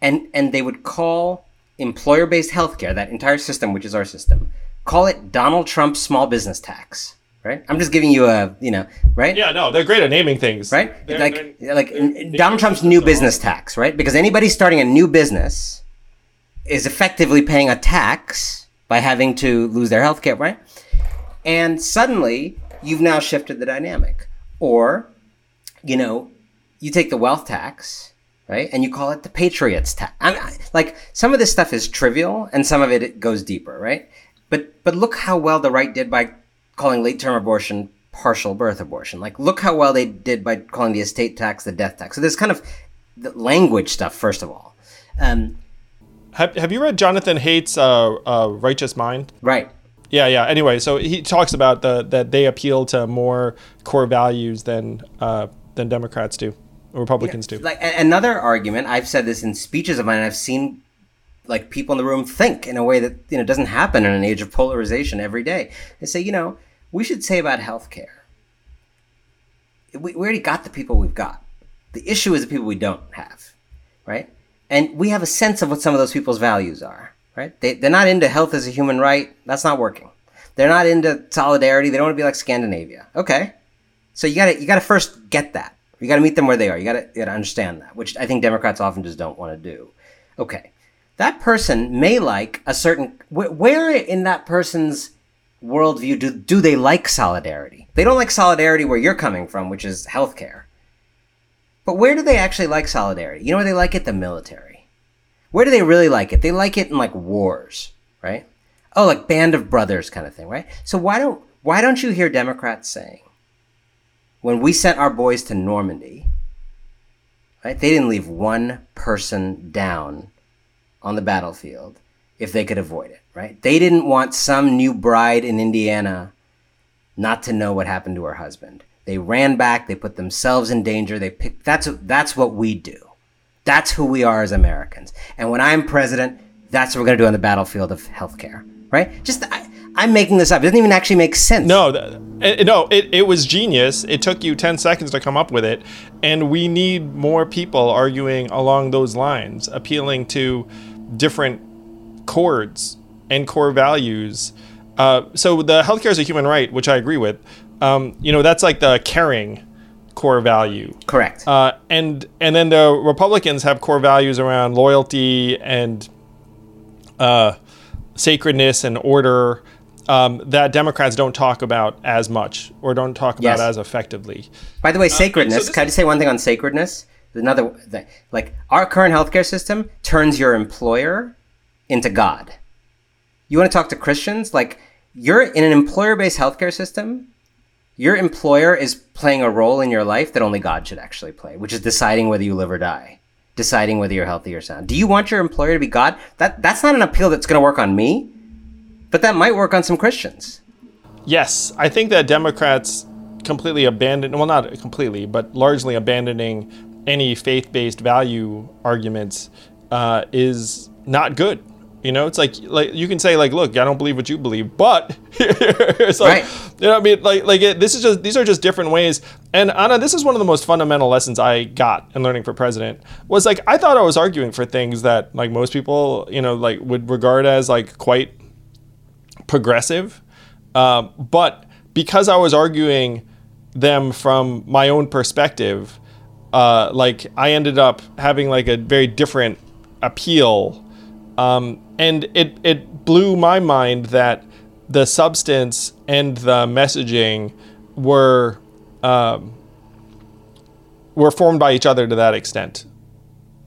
and and they would call employer-based healthcare, that entire system, which is our system, call it Donald Trump's small business tax. Right? I'm just giving you a, you know, right? Yeah, no, they're great at naming things. Right? They're, like, they're, like they're, Donald Trump's new business tax, right? Because anybody starting a new business is effectively paying a tax by having to lose their health care, right? And suddenly you've now shifted the dynamic. Or, you know, you take the wealth tax, right? And you call it the Patriots tax. I like some of this stuff is trivial and some of it, it goes deeper, right? But but look how well the right did by calling late term abortion partial birth abortion. Like look how well they did by calling the estate tax the death tax. So there's kind of the language stuff first of all. Um, have, have you read Jonathan Haidt's uh, uh, Righteous Mind? Right. Yeah, yeah. Anyway, so he talks about the that they appeal to more core values than uh, than Democrats do, Republicans do. Like another argument, I've said this in speeches of mine. I've seen like people in the room think in a way that you know doesn't happen in an age of polarization every day. They say, you know, we should say about healthcare. We, we already got the people we've got. The issue is the people we don't have, right? And we have a sense of what some of those people's values are right? They, they're not into health as a human right. That's not working. They're not into solidarity. They don't want to be like Scandinavia. Okay. So you gotta, you gotta first get that. You gotta meet them where they are. You gotta, you gotta understand that, which I think Democrats often just don't want to do. Okay. That person may like a certain, where in that person's worldview do, do they like solidarity? They don't like solidarity where you're coming from, which is healthcare. But where do they actually like solidarity? You know where they like it? The military. Where do they really like it? They like it in like wars, right? Oh, like Band of Brothers kind of thing, right? So why don't why don't you hear Democrats saying when we sent our boys to Normandy, right? They didn't leave one person down on the battlefield if they could avoid it, right? They didn't want some new bride in Indiana not to know what happened to her husband. They ran back, they put themselves in danger, they picked that's that's what we do. That's who we are as Americans. And when I'm president, that's what we're going to do on the battlefield of healthcare, right? Just, I, I'm making this up. It doesn't even actually make sense. No, th- it, no, it, it was genius. It took you 10 seconds to come up with it. And we need more people arguing along those lines, appealing to different chords and core values. Uh, so the healthcare is a human right, which I agree with. Um, you know, that's like the caring core value. Correct. Uh, and and then the Republicans have core values around loyalty and uh, sacredness and order um, that Democrats don't talk about as much or don't talk about Yes. as effectively. By the way, sacredness. this can I just say one thing on sacredness? Another thing. Like our current healthcare system turns your employer into God. You want to talk to Christians? Like you're in an employer-based healthcare system. Your employer is playing a role in your life that only God should actually play, which is deciding whether you live or die, deciding whether you're healthy or sound. Do you want your employer to be God? That that's not an appeal that's going to work on me, but that might work on some Christians. Yes, I think that Democrats completely abandon well not completely, but largely abandoning any faith-based value arguments uh, is not good. You know, it's like like you can say like, look, I don't believe what you believe, but [laughs] it's like Right. you know what I mean like like it, this is just these are just different ways. And Anand, this is one of the most fundamental lessons I got in learning for president was like I thought I was arguing for things that like most people you know like would regard as like quite progressive. Um, but because I was arguing them from my own perspective, uh, like I ended up having like a very different appeal. Um, and it, it blew my mind that the substance and the messaging were um, were formed by each other to that extent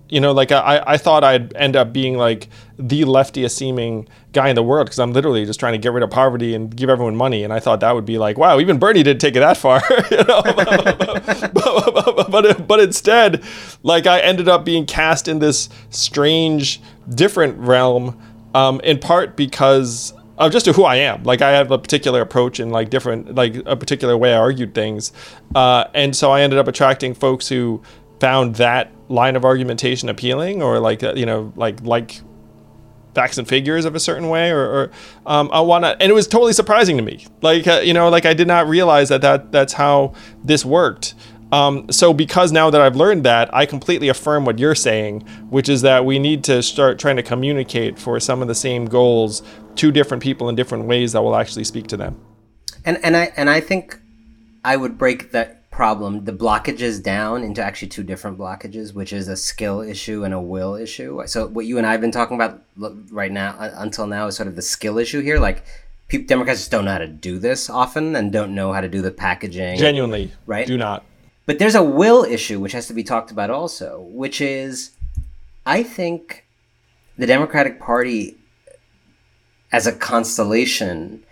you know, like I, I thought I'd end up being like the leftiest seeming guy in the world because I'm literally just trying to get rid of poverty and give everyone money. And I thought that would be like, wow, even Bernie didn't take it that far, [laughs] you know. but, [laughs] but, but, but instead, like I ended up being cast in this strange, different realm, um, in part because of just who I am. Like I have a particular approach and like different, like a particular way I argued things, uh, and so I ended up attracting folks who found that line of argumentation appealing or like uh, you know like like facts and figures of a certain way or, or um, i want to and it was totally surprising to me. Like uh, you know like i did not realize that, that that's how this worked. Um, so because now that i've learned that i completely affirm what you're saying which is that we need to start trying to communicate for some of the same goals to different people in different ways that will actually speak to them. And and I and I think I would break that problem, the blockages down into actually two different blockages, which is a skill issue and a will issue. So what you and I have been talking about right now uh, until now is sort of the skill issue here. Like people, Democrats just don't know how to do this often and don't know how to do the packaging. genuinely Right. do not But there's a will issue which has to be talked about also, which is I think the Democratic Party as a constellation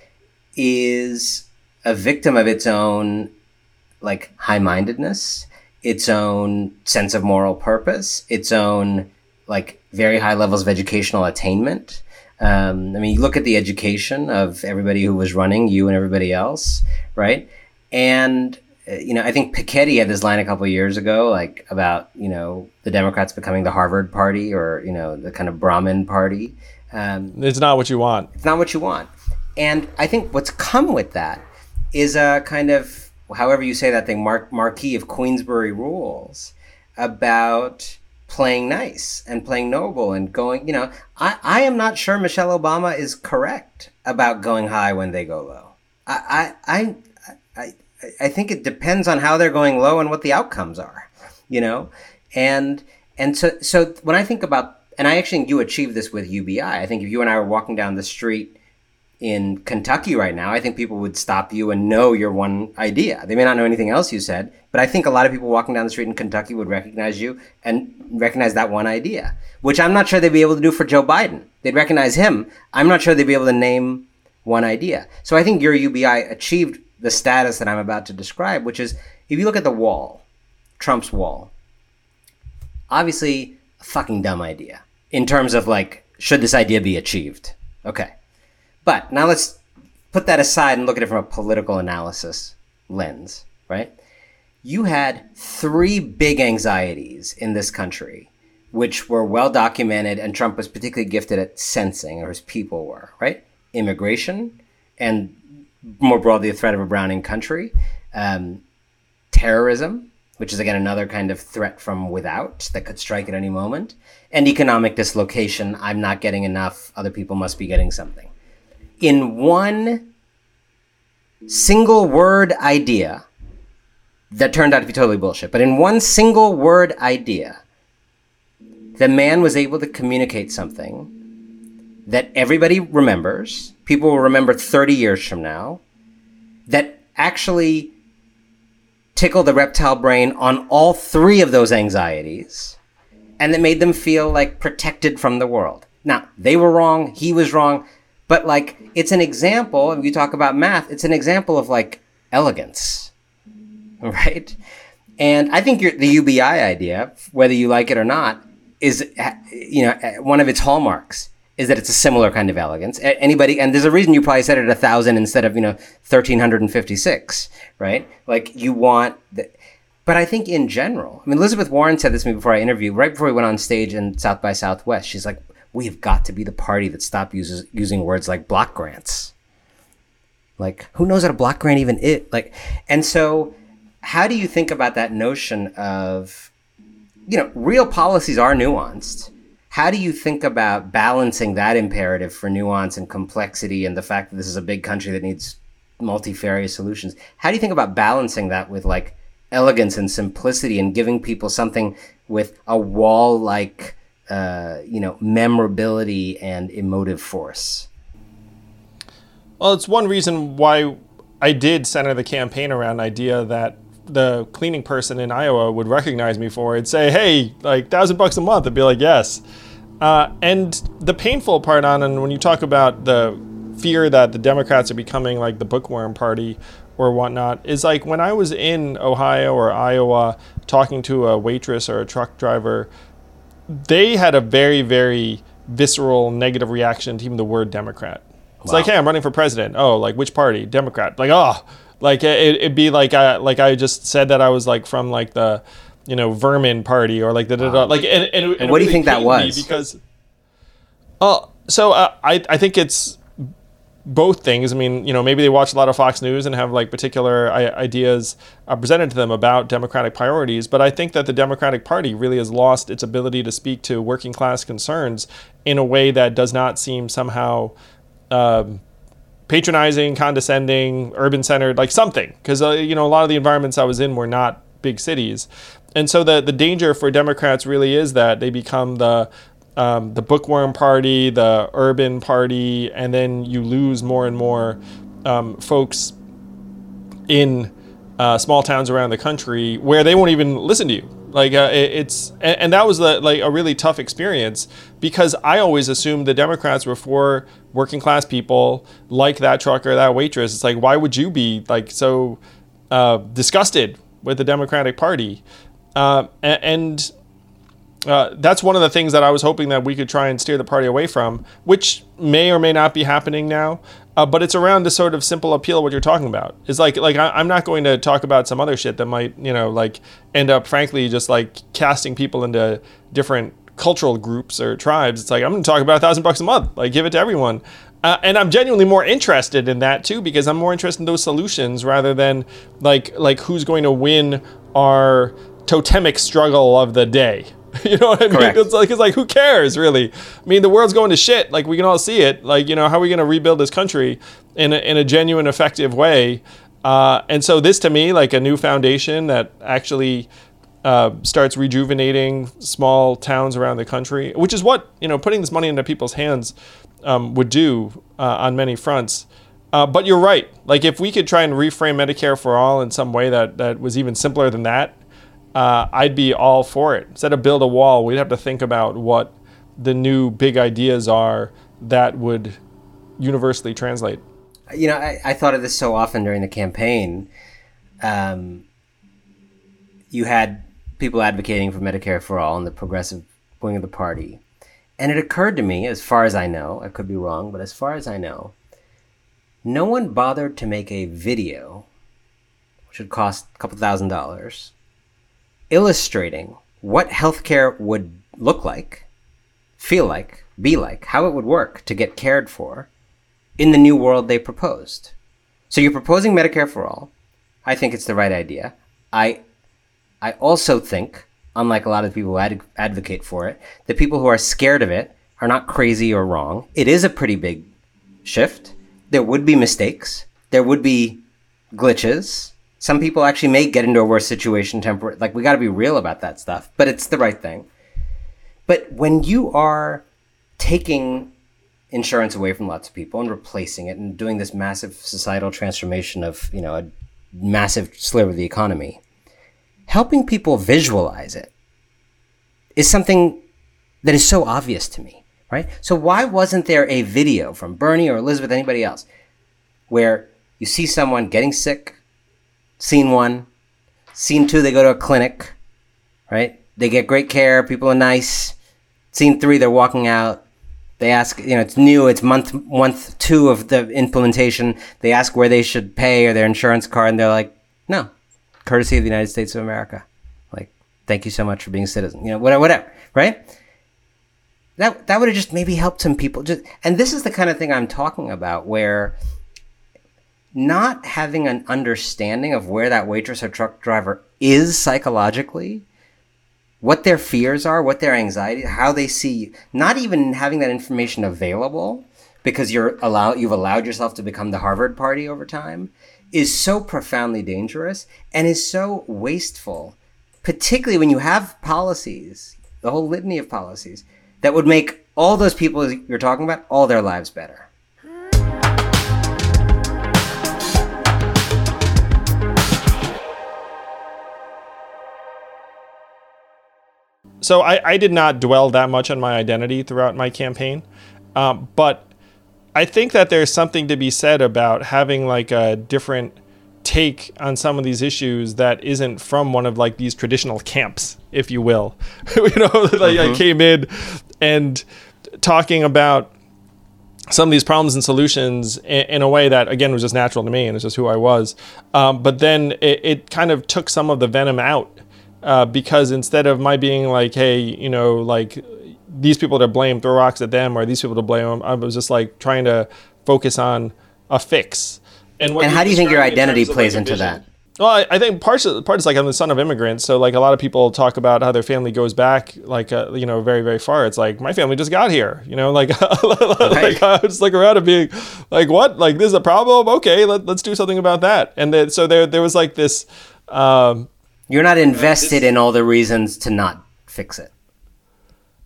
is a victim of its own like high-mindedness, its own sense of moral purpose, its own like very high levels of educational attainment. Um, I mean, you look at the education of everybody who was running, you and everybody else, right? And uh, you know, I think Piketty had this line a couple of years ago, like about you know the Democrats becoming the Harvard Party or you know the kind of Brahmin Party. Um, it's not what you want it's not what you want. And I think what's come with that is a kind of, however you say that thing, Mar- Marquis of Queensberry rules about playing nice and playing noble and going, you know, I, I am not sure Michelle Obama is correct about going high when they go low. I, I, I, I, I think it depends on how they're going low and what the outcomes are, you know? And, and so, so when I think about, and I actually you achieved this with UBI. I think if you and I were walking down the street in Kentucky right now, I think people would stop you and know your one idea. They may not know anything else you said, but I think a lot of people walking down the street in Kentucky would recognize you and recognize that one idea, which I'm not sure they'd be able to do for Joe Biden. They'd recognize him. I'm not sure they'd be able to name one idea. So I think your UBI achieved the status that I'm about to describe, which is if you look at the wall, Trump's wall, obviously a fucking dumb idea in terms of like, should this idea be achieved? Okay. But now let's put that aside and look at it from a political analysis lens, right? You had three big anxieties in this country, which were well documented, and Trump was particularly gifted at sensing, or his people were, right? Immigration, and more broadly, a threat of a browning country, um, terrorism, which is again another kind of threat from without that could strike at any moment, and economic dislocation. I'm not getting enough, other people must be getting something. In one single word idea that turned out to be totally bullshit, but in one single word idea, the man was able to communicate something that everybody remembers, people will remember 30 years from now, that actually tickle the reptile brain on all three of those anxieties and that made them feel like protected from the world. Now, they were wrong, he was wrong, but like it's an example, if you talk about math, it's an example of like elegance, [laughs] right? And I think the UBI idea, whether you like it or not, is you know eh, one of its hallmarks is that it's a similar kind of elegance. Anybody, and there's a reason you probably said it a thousand instead of you know thirteen hundred and fifty six, right? Like you want. The, but I think in general, I mean, Elizabeth Warren said this to me before I interviewed, right before we went on stage in South by Southwest. She's like, "We have got to be the party that stop uses using words like block grants." Like, who knows what a block grant even is? Like, and so, how do you think about that notion of, you know, real policies are nuanced how do you think about balancing that imperative for nuance and complexity and the fact that this is a big country that needs multifarious solutions? How do you think about balancing that with like elegance and simplicity and giving people something with a wall like, uh, you know, memorability and emotive force? Well, it's one reason why I did center the campaign around idea that the cleaning person in Iowa would recognize me for it, say, "Hey, like thousand bucks a month," I'd be like, "Yes." Uh, and the painful part on, and when you talk about the fear that the Democrats are becoming like the bookworm party or whatnot, is like when I was in Ohio or Iowa talking to a waitress or a truck driver, they had a very, very visceral negative reaction to even the word Democrat. It's wow. like, hey, I'm running for president. Oh, like which party? Democrat. Like, oh, like it, would be like I like I just said that I was like from like the you know vermin party or like the wow. like and, and, and, and what do you think that was because uh so uh, I I think it's both things. I mean, you know, maybe they watch a lot of Fox News and have like particular ideas uh, presented to them about Democratic priorities. But I think that the Democratic Party really has lost its ability to speak to working class concerns in a way that does not seem somehow um, patronizing, condescending, urban centered, like something. Because uh, you know, a lot of the environments I was in were not big cities, and so the the danger for Democrats really is that they become the um, the bookworm party, the urban party, and then you lose more and more um, folks in uh, small towns around the country where they won't even listen to you. Like uh, it, it's and, and, that was the, like a really tough experience because I always assumed the Democrats were for working class people like that trucker, that waitress. It's like why would you be like so uh, disgusted with the Democratic Party? Uh, and uh, that's one of the things that I was hoping that we could try and steer the party away from, which may or may not be happening now. Uh, but it's around the sort of simple appeal what you're talking about. It's like like I, am not going to talk about some other shit that might you know like end up frankly just like casting people into different cultural groups or tribes. It's like I'm going to talk about a thousand bucks a month, like give it to everyone. Uh, and I'm genuinely more interested in that too because I'm more interested in those solutions rather than like like who's going to win our totemic struggle of the day. [laughs] you know what I mean? Correct. It's like it's like who cares really? I mean, the world's going to shit. Like we can all see it. Like you know, how are we going to rebuild this country in a, in a genuine, effective way? Uh, and so this to me, like a new foundation that actually uh, starts rejuvenating small towns around the country, which is what you know, putting this money into people's hands um, would do uh, on many fronts. Uh, but you're right. Like if we could try and reframe Medicare for all in some way that that was even simpler than that, uh, I'd be all for it. Instead of build a wall, we'd have to think about what the new big ideas are that would universally translate. You know, I, I thought of this so often during the campaign. Um, you had people advocating for Medicare for all in the progressive wing of the party. And it occurred to me, as far as I know, I could be wrong, but as far as I know, no one bothered to make a video, which would cost a couple thousand dollars, illustrating what healthcare would look like, feel like, be like, how it would work to get cared for in the new world they proposed. So you're proposing Medicare for all. I think it's the right idea. I I also think, unlike a lot of people who ad- advocate for it, the people who are scared of it are not crazy or wrong. It is a pretty big shift. There would be mistakes. There would be glitches. Some people actually may get into a worse situation temporarily. Like we got to be real about that stuff, but it's the right thing. But when you are taking insurance away from lots of people and replacing it and doing this massive societal transformation of, you know, a massive sliver of the economy, helping people visualize it is something that is so obvious to me, right? So why wasn't there a video from Bernie or Elizabeth, anybody else, where you see someone getting sick, scene one, scene two, they go to a clinic, right? They get great care, people are nice. Scene three, they're walking out. They ask, you know, it's new, it's month month two of the implementation. They ask where they should pay or their insurance card, and they're like, no, courtesy of the United States of America. Like, thank you so much for being a citizen. You know, whatever, whatever, right? That that would have just maybe helped some people. Just and this is the kind of thing I'm talking about, where not having an understanding of where that waitress or truck driver is psychologically, what their fears are, what their anxiety, how they see, not even having that information available because you're allow you've allowed yourself to become the Harvard party over time is so profoundly dangerous and is so wasteful, particularly when you have policies, the whole litany of policies that would make all those people you're talking about all their lives better. So I, I did not dwell that much on my identity throughout my campaign, um, but I think that there's something to be said about having like a different take on some of these issues that isn't from one of like these traditional camps, if you will. [laughs] you know, [laughs] like mm-hmm. I came in and talking about some of these problems and solutions in, in, a way that again was just natural to me and it's just who I was. Um, but then it, it, kind of took some of the venom out uh, because instead of my being like, hey, you know, like these people to blame, throw rocks at them, or these people to blame, I was just like trying to focus on a fix. And, and how do you think your identity plays like into that? Well, I, I, think part of, part is like I'm the son of immigrants, so like a lot of people talk about how their family goes back like uh, you know very very far. It's like my family just got here, you know, like [laughs] like I was like around and being like what like this is a problem? Okay, let, let's do something about that. And then, so there there was like this. Um, You're not invested in all the reasons to not fix it.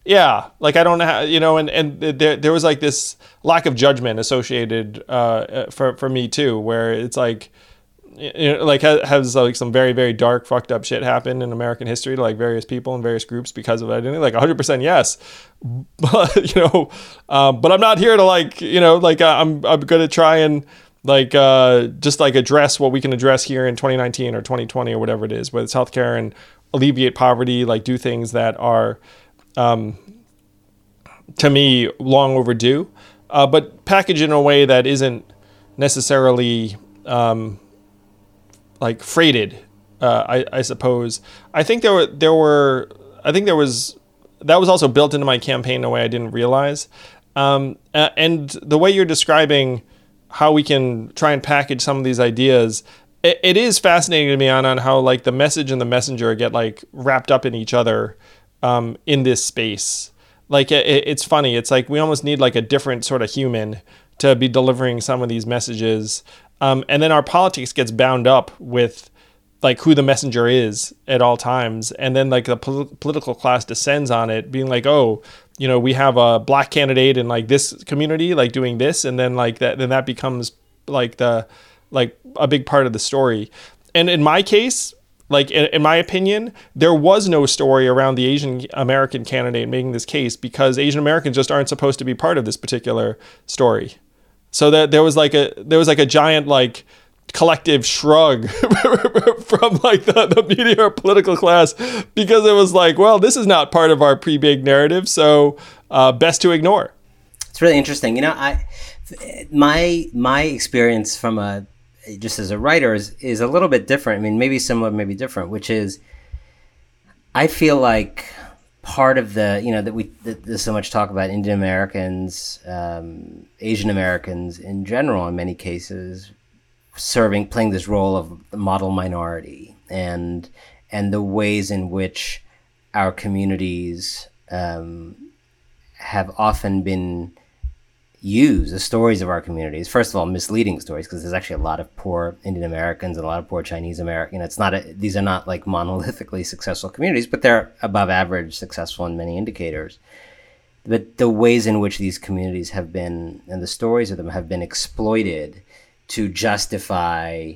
Yeah, like I don't know, how, you know, and and there there was like this lack of judgment associated uh, uh for for me too, where it's like you know, like has like some very very dark fucked up shit happen in American history to like various people and various groups because of identity. Like 100 percent yes, [laughs] but you know, um, but I'm not here to like you know like I'm I'm gonna try and like uh, just like address what we can address here in 2019 or 2020 or whatever it is, whether it's healthcare and alleviate poverty, like do things that are um, to me long overdue, uh, but package in a way that isn't necessarily um, like freighted. Uh, I, I suppose. I think there were there were I think there was that was also built into my campaign in a way I didn't realize. Um, and the way you're describing how we can try and package some of these ideas, it, it is fascinating to me on on how like the message and the messenger get like wrapped up in each other um, in this space. Like it, it's funny. It's like we almost need like a different sort of human to be delivering some of these messages um, and then our politics gets bound up with like who the messenger is at all times and then like the pol- political class descends on it being like oh you know we have a black candidate in like this community like doing this and then like that then that becomes like the like a big part of the story. And in my case like in, in my opinion there was no story around the asian american candidate making this case because asian americans just aren't supposed to be part of this particular story. So that there was like a there was like a giant like collective shrug [laughs] from like the, the media or political class because it was like, well, this is not part of our pre-big narrative, so uh, best to ignore. It's really interesting. You know, I my my experience from a just as a writer is, is a little bit different. I mean, maybe similar, maybe different, which is I feel like part of the you know that we that there's so much talk about Indian Americans, um, Asian Americans in general, in many cases, serving playing this role of model minority and and the ways in which our communities um, have often been used the stories of our communities. First of all, misleading stories because there's actually a lot of poor Indian Americans and a lot of poor Chinese American. It's not a, these are not like monolithically successful communities, but they're above average successful in many indicators. But the ways in which these communities have been and the stories of them have been exploited to justify,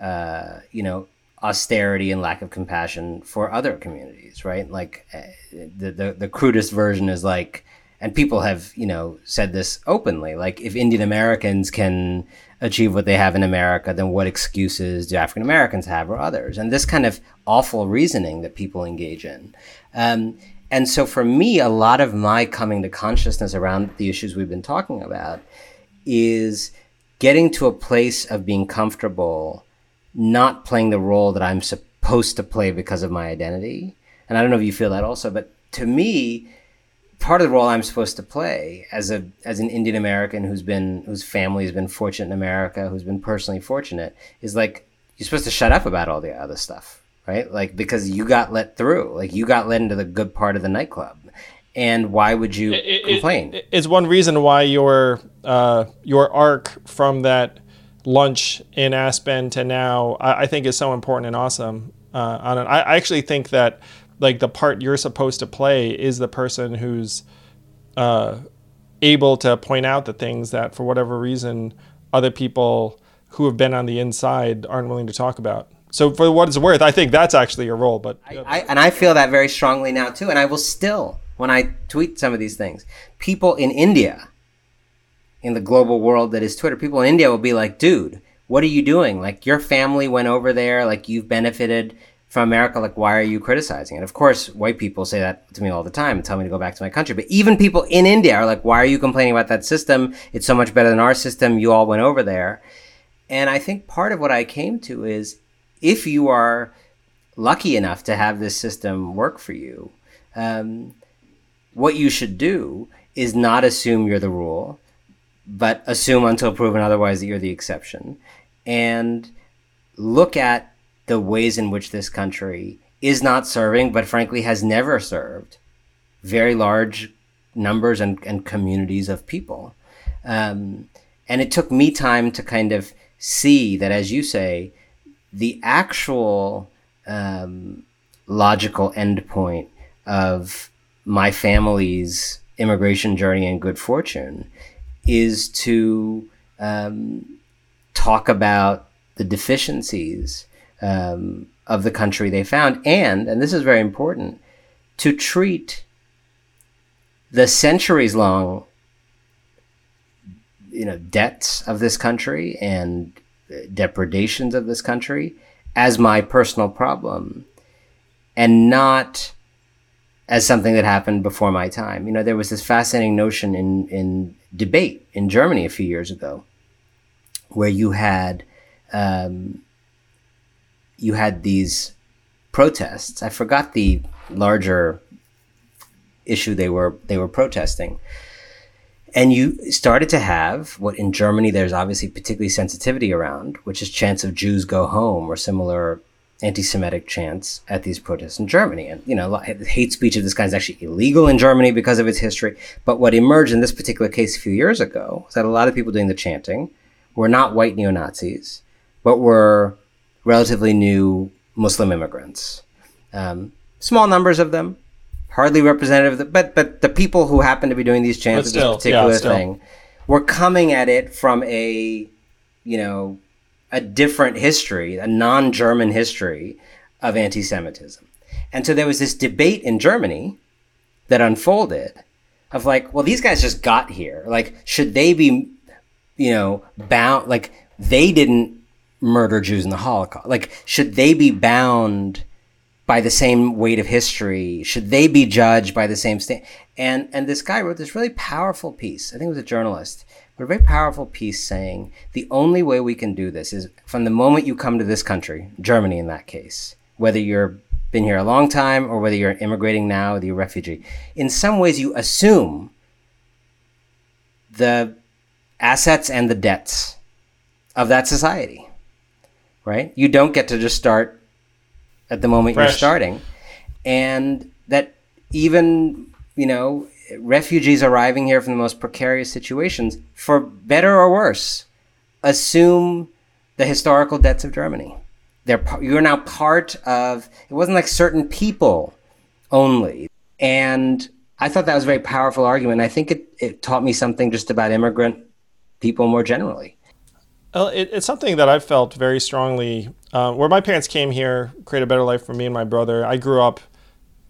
uh, you know, austerity and lack of compassion for other communities, right? Like uh, the, the the crudest version is like and people have you know said this openly like if indian americans can achieve what they have in america then what excuses do african americans have or others and this kind of awful reasoning that people engage in um, and so for me a lot of my coming to consciousness around the issues we've been talking about is getting to a place of being comfortable not playing the role that i'm supposed to play because of my identity and i don't know if you feel that also but to me part of the role I'm supposed to play as a as an Indian American who's been whose family has been fortunate in America, who's been personally fortunate, is like you're supposed to shut up about all the other stuff, right? Like because you got let through, like you got let into the good part of the nightclub, and why would you it, complain? It, it's one reason why your uh, your arc from that lunch in Aspen to now, I, I think, is so important and awesome. Uh, on it. I, actually think that like the part you're supposed to play is the person who's uh, able to point out the things that for whatever reason other people who have been on the inside aren't willing to talk about so for what it's worth i think that's actually your role but I, I, and i feel that very strongly now too and i will still when i tweet some of these things people in india in the global world that is twitter people in india will be like dude what are you doing like your family went over there like you've benefited from America, like, why are you criticizing it? Of course, white people say that to me all the time and tell me to go back to my country. But even people in India are like, why are you complaining about that system? It's so much better than our system. You all went over there. And I think part of what I came to is if you are lucky enough to have this system work for you, um, what you should do is not assume you're the rule, but assume until proven otherwise that you're the exception. And look at the ways in which this country is not serving, but frankly has never served very large numbers and, and communities of people. Um, and it took me time to kind of see that, as you say, the actual um, logical endpoint of my family's immigration journey and good fortune is to um, talk about the deficiencies um, of the country they found, and and this is very important to treat the centuries long you know debts of this country and depredations of this country as my personal problem and not as something that happened before my time. You know, there was this fascinating notion in, in debate in Germany a few years ago where you had um, you had these protests. I forgot the larger issue they were they were protesting. And you started to have what in Germany there's obviously particularly sensitivity around, which is chants of Jews go home or similar anti-Semitic chants at these protests in Germany. And you know, hate speech of this kind is actually illegal in Germany because of its history. But what emerged in this particular case a few years ago was that a lot of people doing the chanting were not white neo Nazis, but were relatively new Muslim immigrants. Um, small numbers of them, hardly representative, the, but but the people who happened to be doing these chants this particular yeah, thing were coming at it from a, you know, a different history, a non-German history of anti-Semitism, and so there was this debate in Germany that unfolded of like, well, these guys just got here. Like, should they be, you know, bound? Like, they didn't murder Jews in the Holocaust? Like, should they be bound by the same weight of history? Should they be judged by the same state? And and this guy wrote this really powerful piece. I think it was a journalist, but a very powerful piece saying the only way we can do this is from the moment you come to this country, Germany in that case, whether you're been here a long time or whether you're immigrating now, whether you're a refugee, in some ways you assume the assets and the debts of that society, right? You don't get to just start at the moment Fresh. you're starting. And that even, you know, refugees arriving here from the most precarious situations, for better or worse, assume the historical debts of Germany. They're, you're now part of, it wasn't like certain people only. And I thought that was a very powerful argument. I think it, it taught me something just about immigrant people more generally. It, it's something that I felt very strongly. Uh, where my parents came here, create a better life for me and my brother. I grew up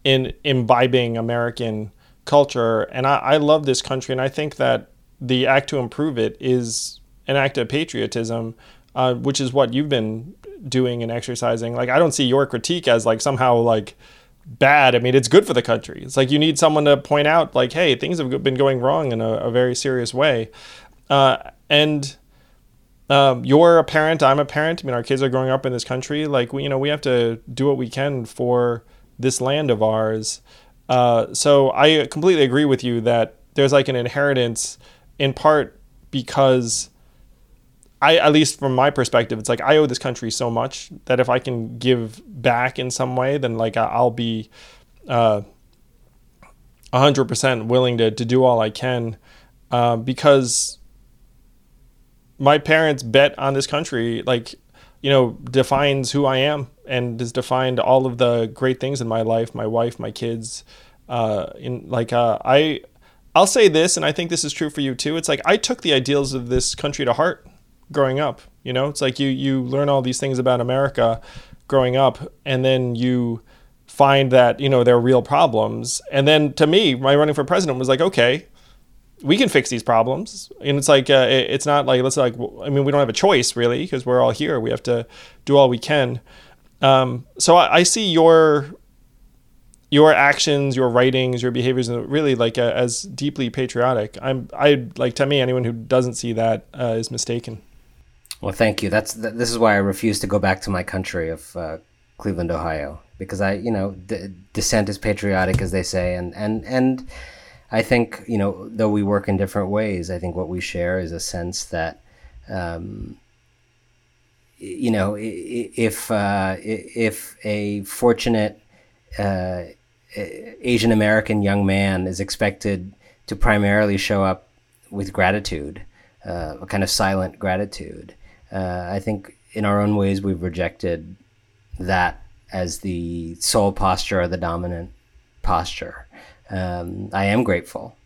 in imbibing American culture, and I, I love this country, and I think that the act to improve it is an act of patriotism, uh, which is what you've been doing and exercising. Like I don't see your critique as like somehow like bad. I mean, it's good for the country. It's like you need someone to point out like, hey, things have been going wrong in a, a very serious way, uh, and. Um, you're a parent. I'm a parent. I mean, our kids are growing up in this country. Like, we, you know, we have to do what we can for this land of ours. Uh, so I completely agree with you that there's like an inheritance in part because I, at least from my perspective, it's like I owe this country so much that if I can give back in some way, then like I'll be uh, 100% willing to, to do all I can uh, because my parents bet on this country, like, you know, defines who I am and has defined all of the great things in my life, my wife, my kids. Uh, in like, uh, I, I'll say this, and I think this is true for you too. It's like I took the ideals of this country to heart growing up. You know, it's like you you learn all these things about America growing up, and then you find that you know there are real problems. And then to me, my running for president was like, okay, we can fix these problems. And it's like uh, it's not like let's like I mean we don't have a choice really because we're all here. We have to do all we can. Um, so I, I see your your actions, your writings, your behaviors, really like uh, as deeply patriotic. I'm I like to me anyone who doesn't see that uh, is mistaken. Well, thank you. That's this is why I refuse to go back to my country of uh, Cleveland, Ohio, because I, you know, d- dissent is patriotic, as they say, and and and I think you know, though we work in different ways, I think what we share is a sense that. Um, you know, if uh, if a fortunate uh, Asian American young man is expected to primarily show up with gratitude, uh, a kind of silent gratitude, uh, I think in our own ways we've rejected that as the sole posture or the dominant posture. Um, I am grateful,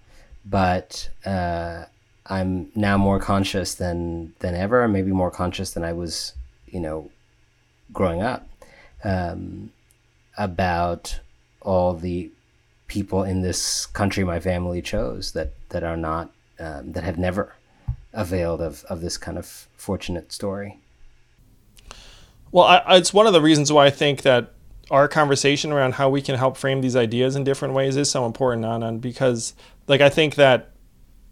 but uh, I'm now more conscious than than ever, maybe more conscious than I was, you know, growing up, um, about all the people in this country my family chose that that are not um, that have never availed of, of this kind of fortunate story. Well, I, it's one of the reasons why I think that our conversation around how we can help frame these ideas in different ways is so important, Anand, because like I think that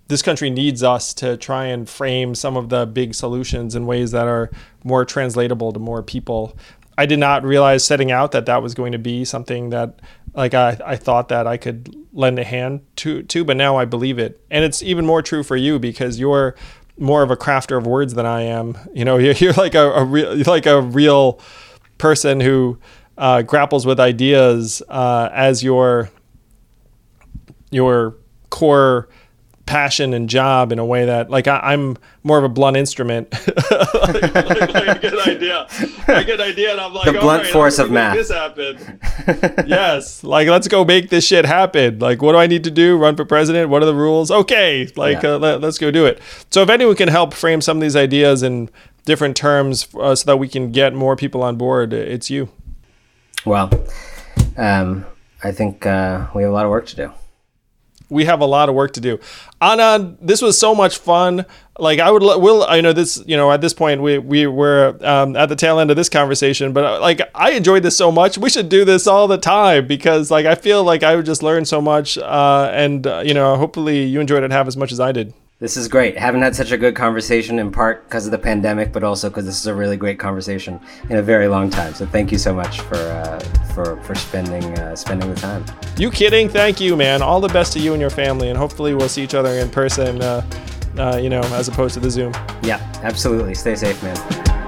this country needs us to try and frame some of the big solutions in ways that are more translatable to more people. I did not realize setting out that that was going to be something that like I, I thought that I could lend a hand to to, but now I believe it. And it's even more true for you because you're more of a crafter of words than I am. You know, [laughs] you're, you're like a, a real like a real person who uh, grapples with ideas uh, as your your core passion and job in a way that like I, am more of a blunt instrument. like, like, like, a good idea, a good idea, and I'm like the blunt right, force of math. This happen. [laughs] yes, like let's go make this shit happen. Like, what do I need to do? Run for president? What are the rules? Okay, like yeah. uh, let, us go do it. So if anyone can help frame some of these ideas in different terms uh, so that we can get more people on board, it's you. Well, um, I think uh, we have a lot of work to do we have a lot of work to do. Anand, this was so much fun. Like I would, will I know this. You know, at this point, we we were um, at the tail end of this conversation, but uh, like I enjoyed this so much. We should do this all the time because like I feel like I would just learn so much, uh, and uh, you know, hopefully you enjoyed it half as much as I did. This is great. Haven't had such a good conversation in part because of the pandemic, but also because this is a really great conversation in a very long time. So thank you so much for uh, for for spending uh, spending the time. You kidding? Thank you, man. All the best to you and your family, and hopefully we'll see each other in person. Uh, uh, you know, as opposed to the Zoom. Yeah, absolutely. Stay safe, man.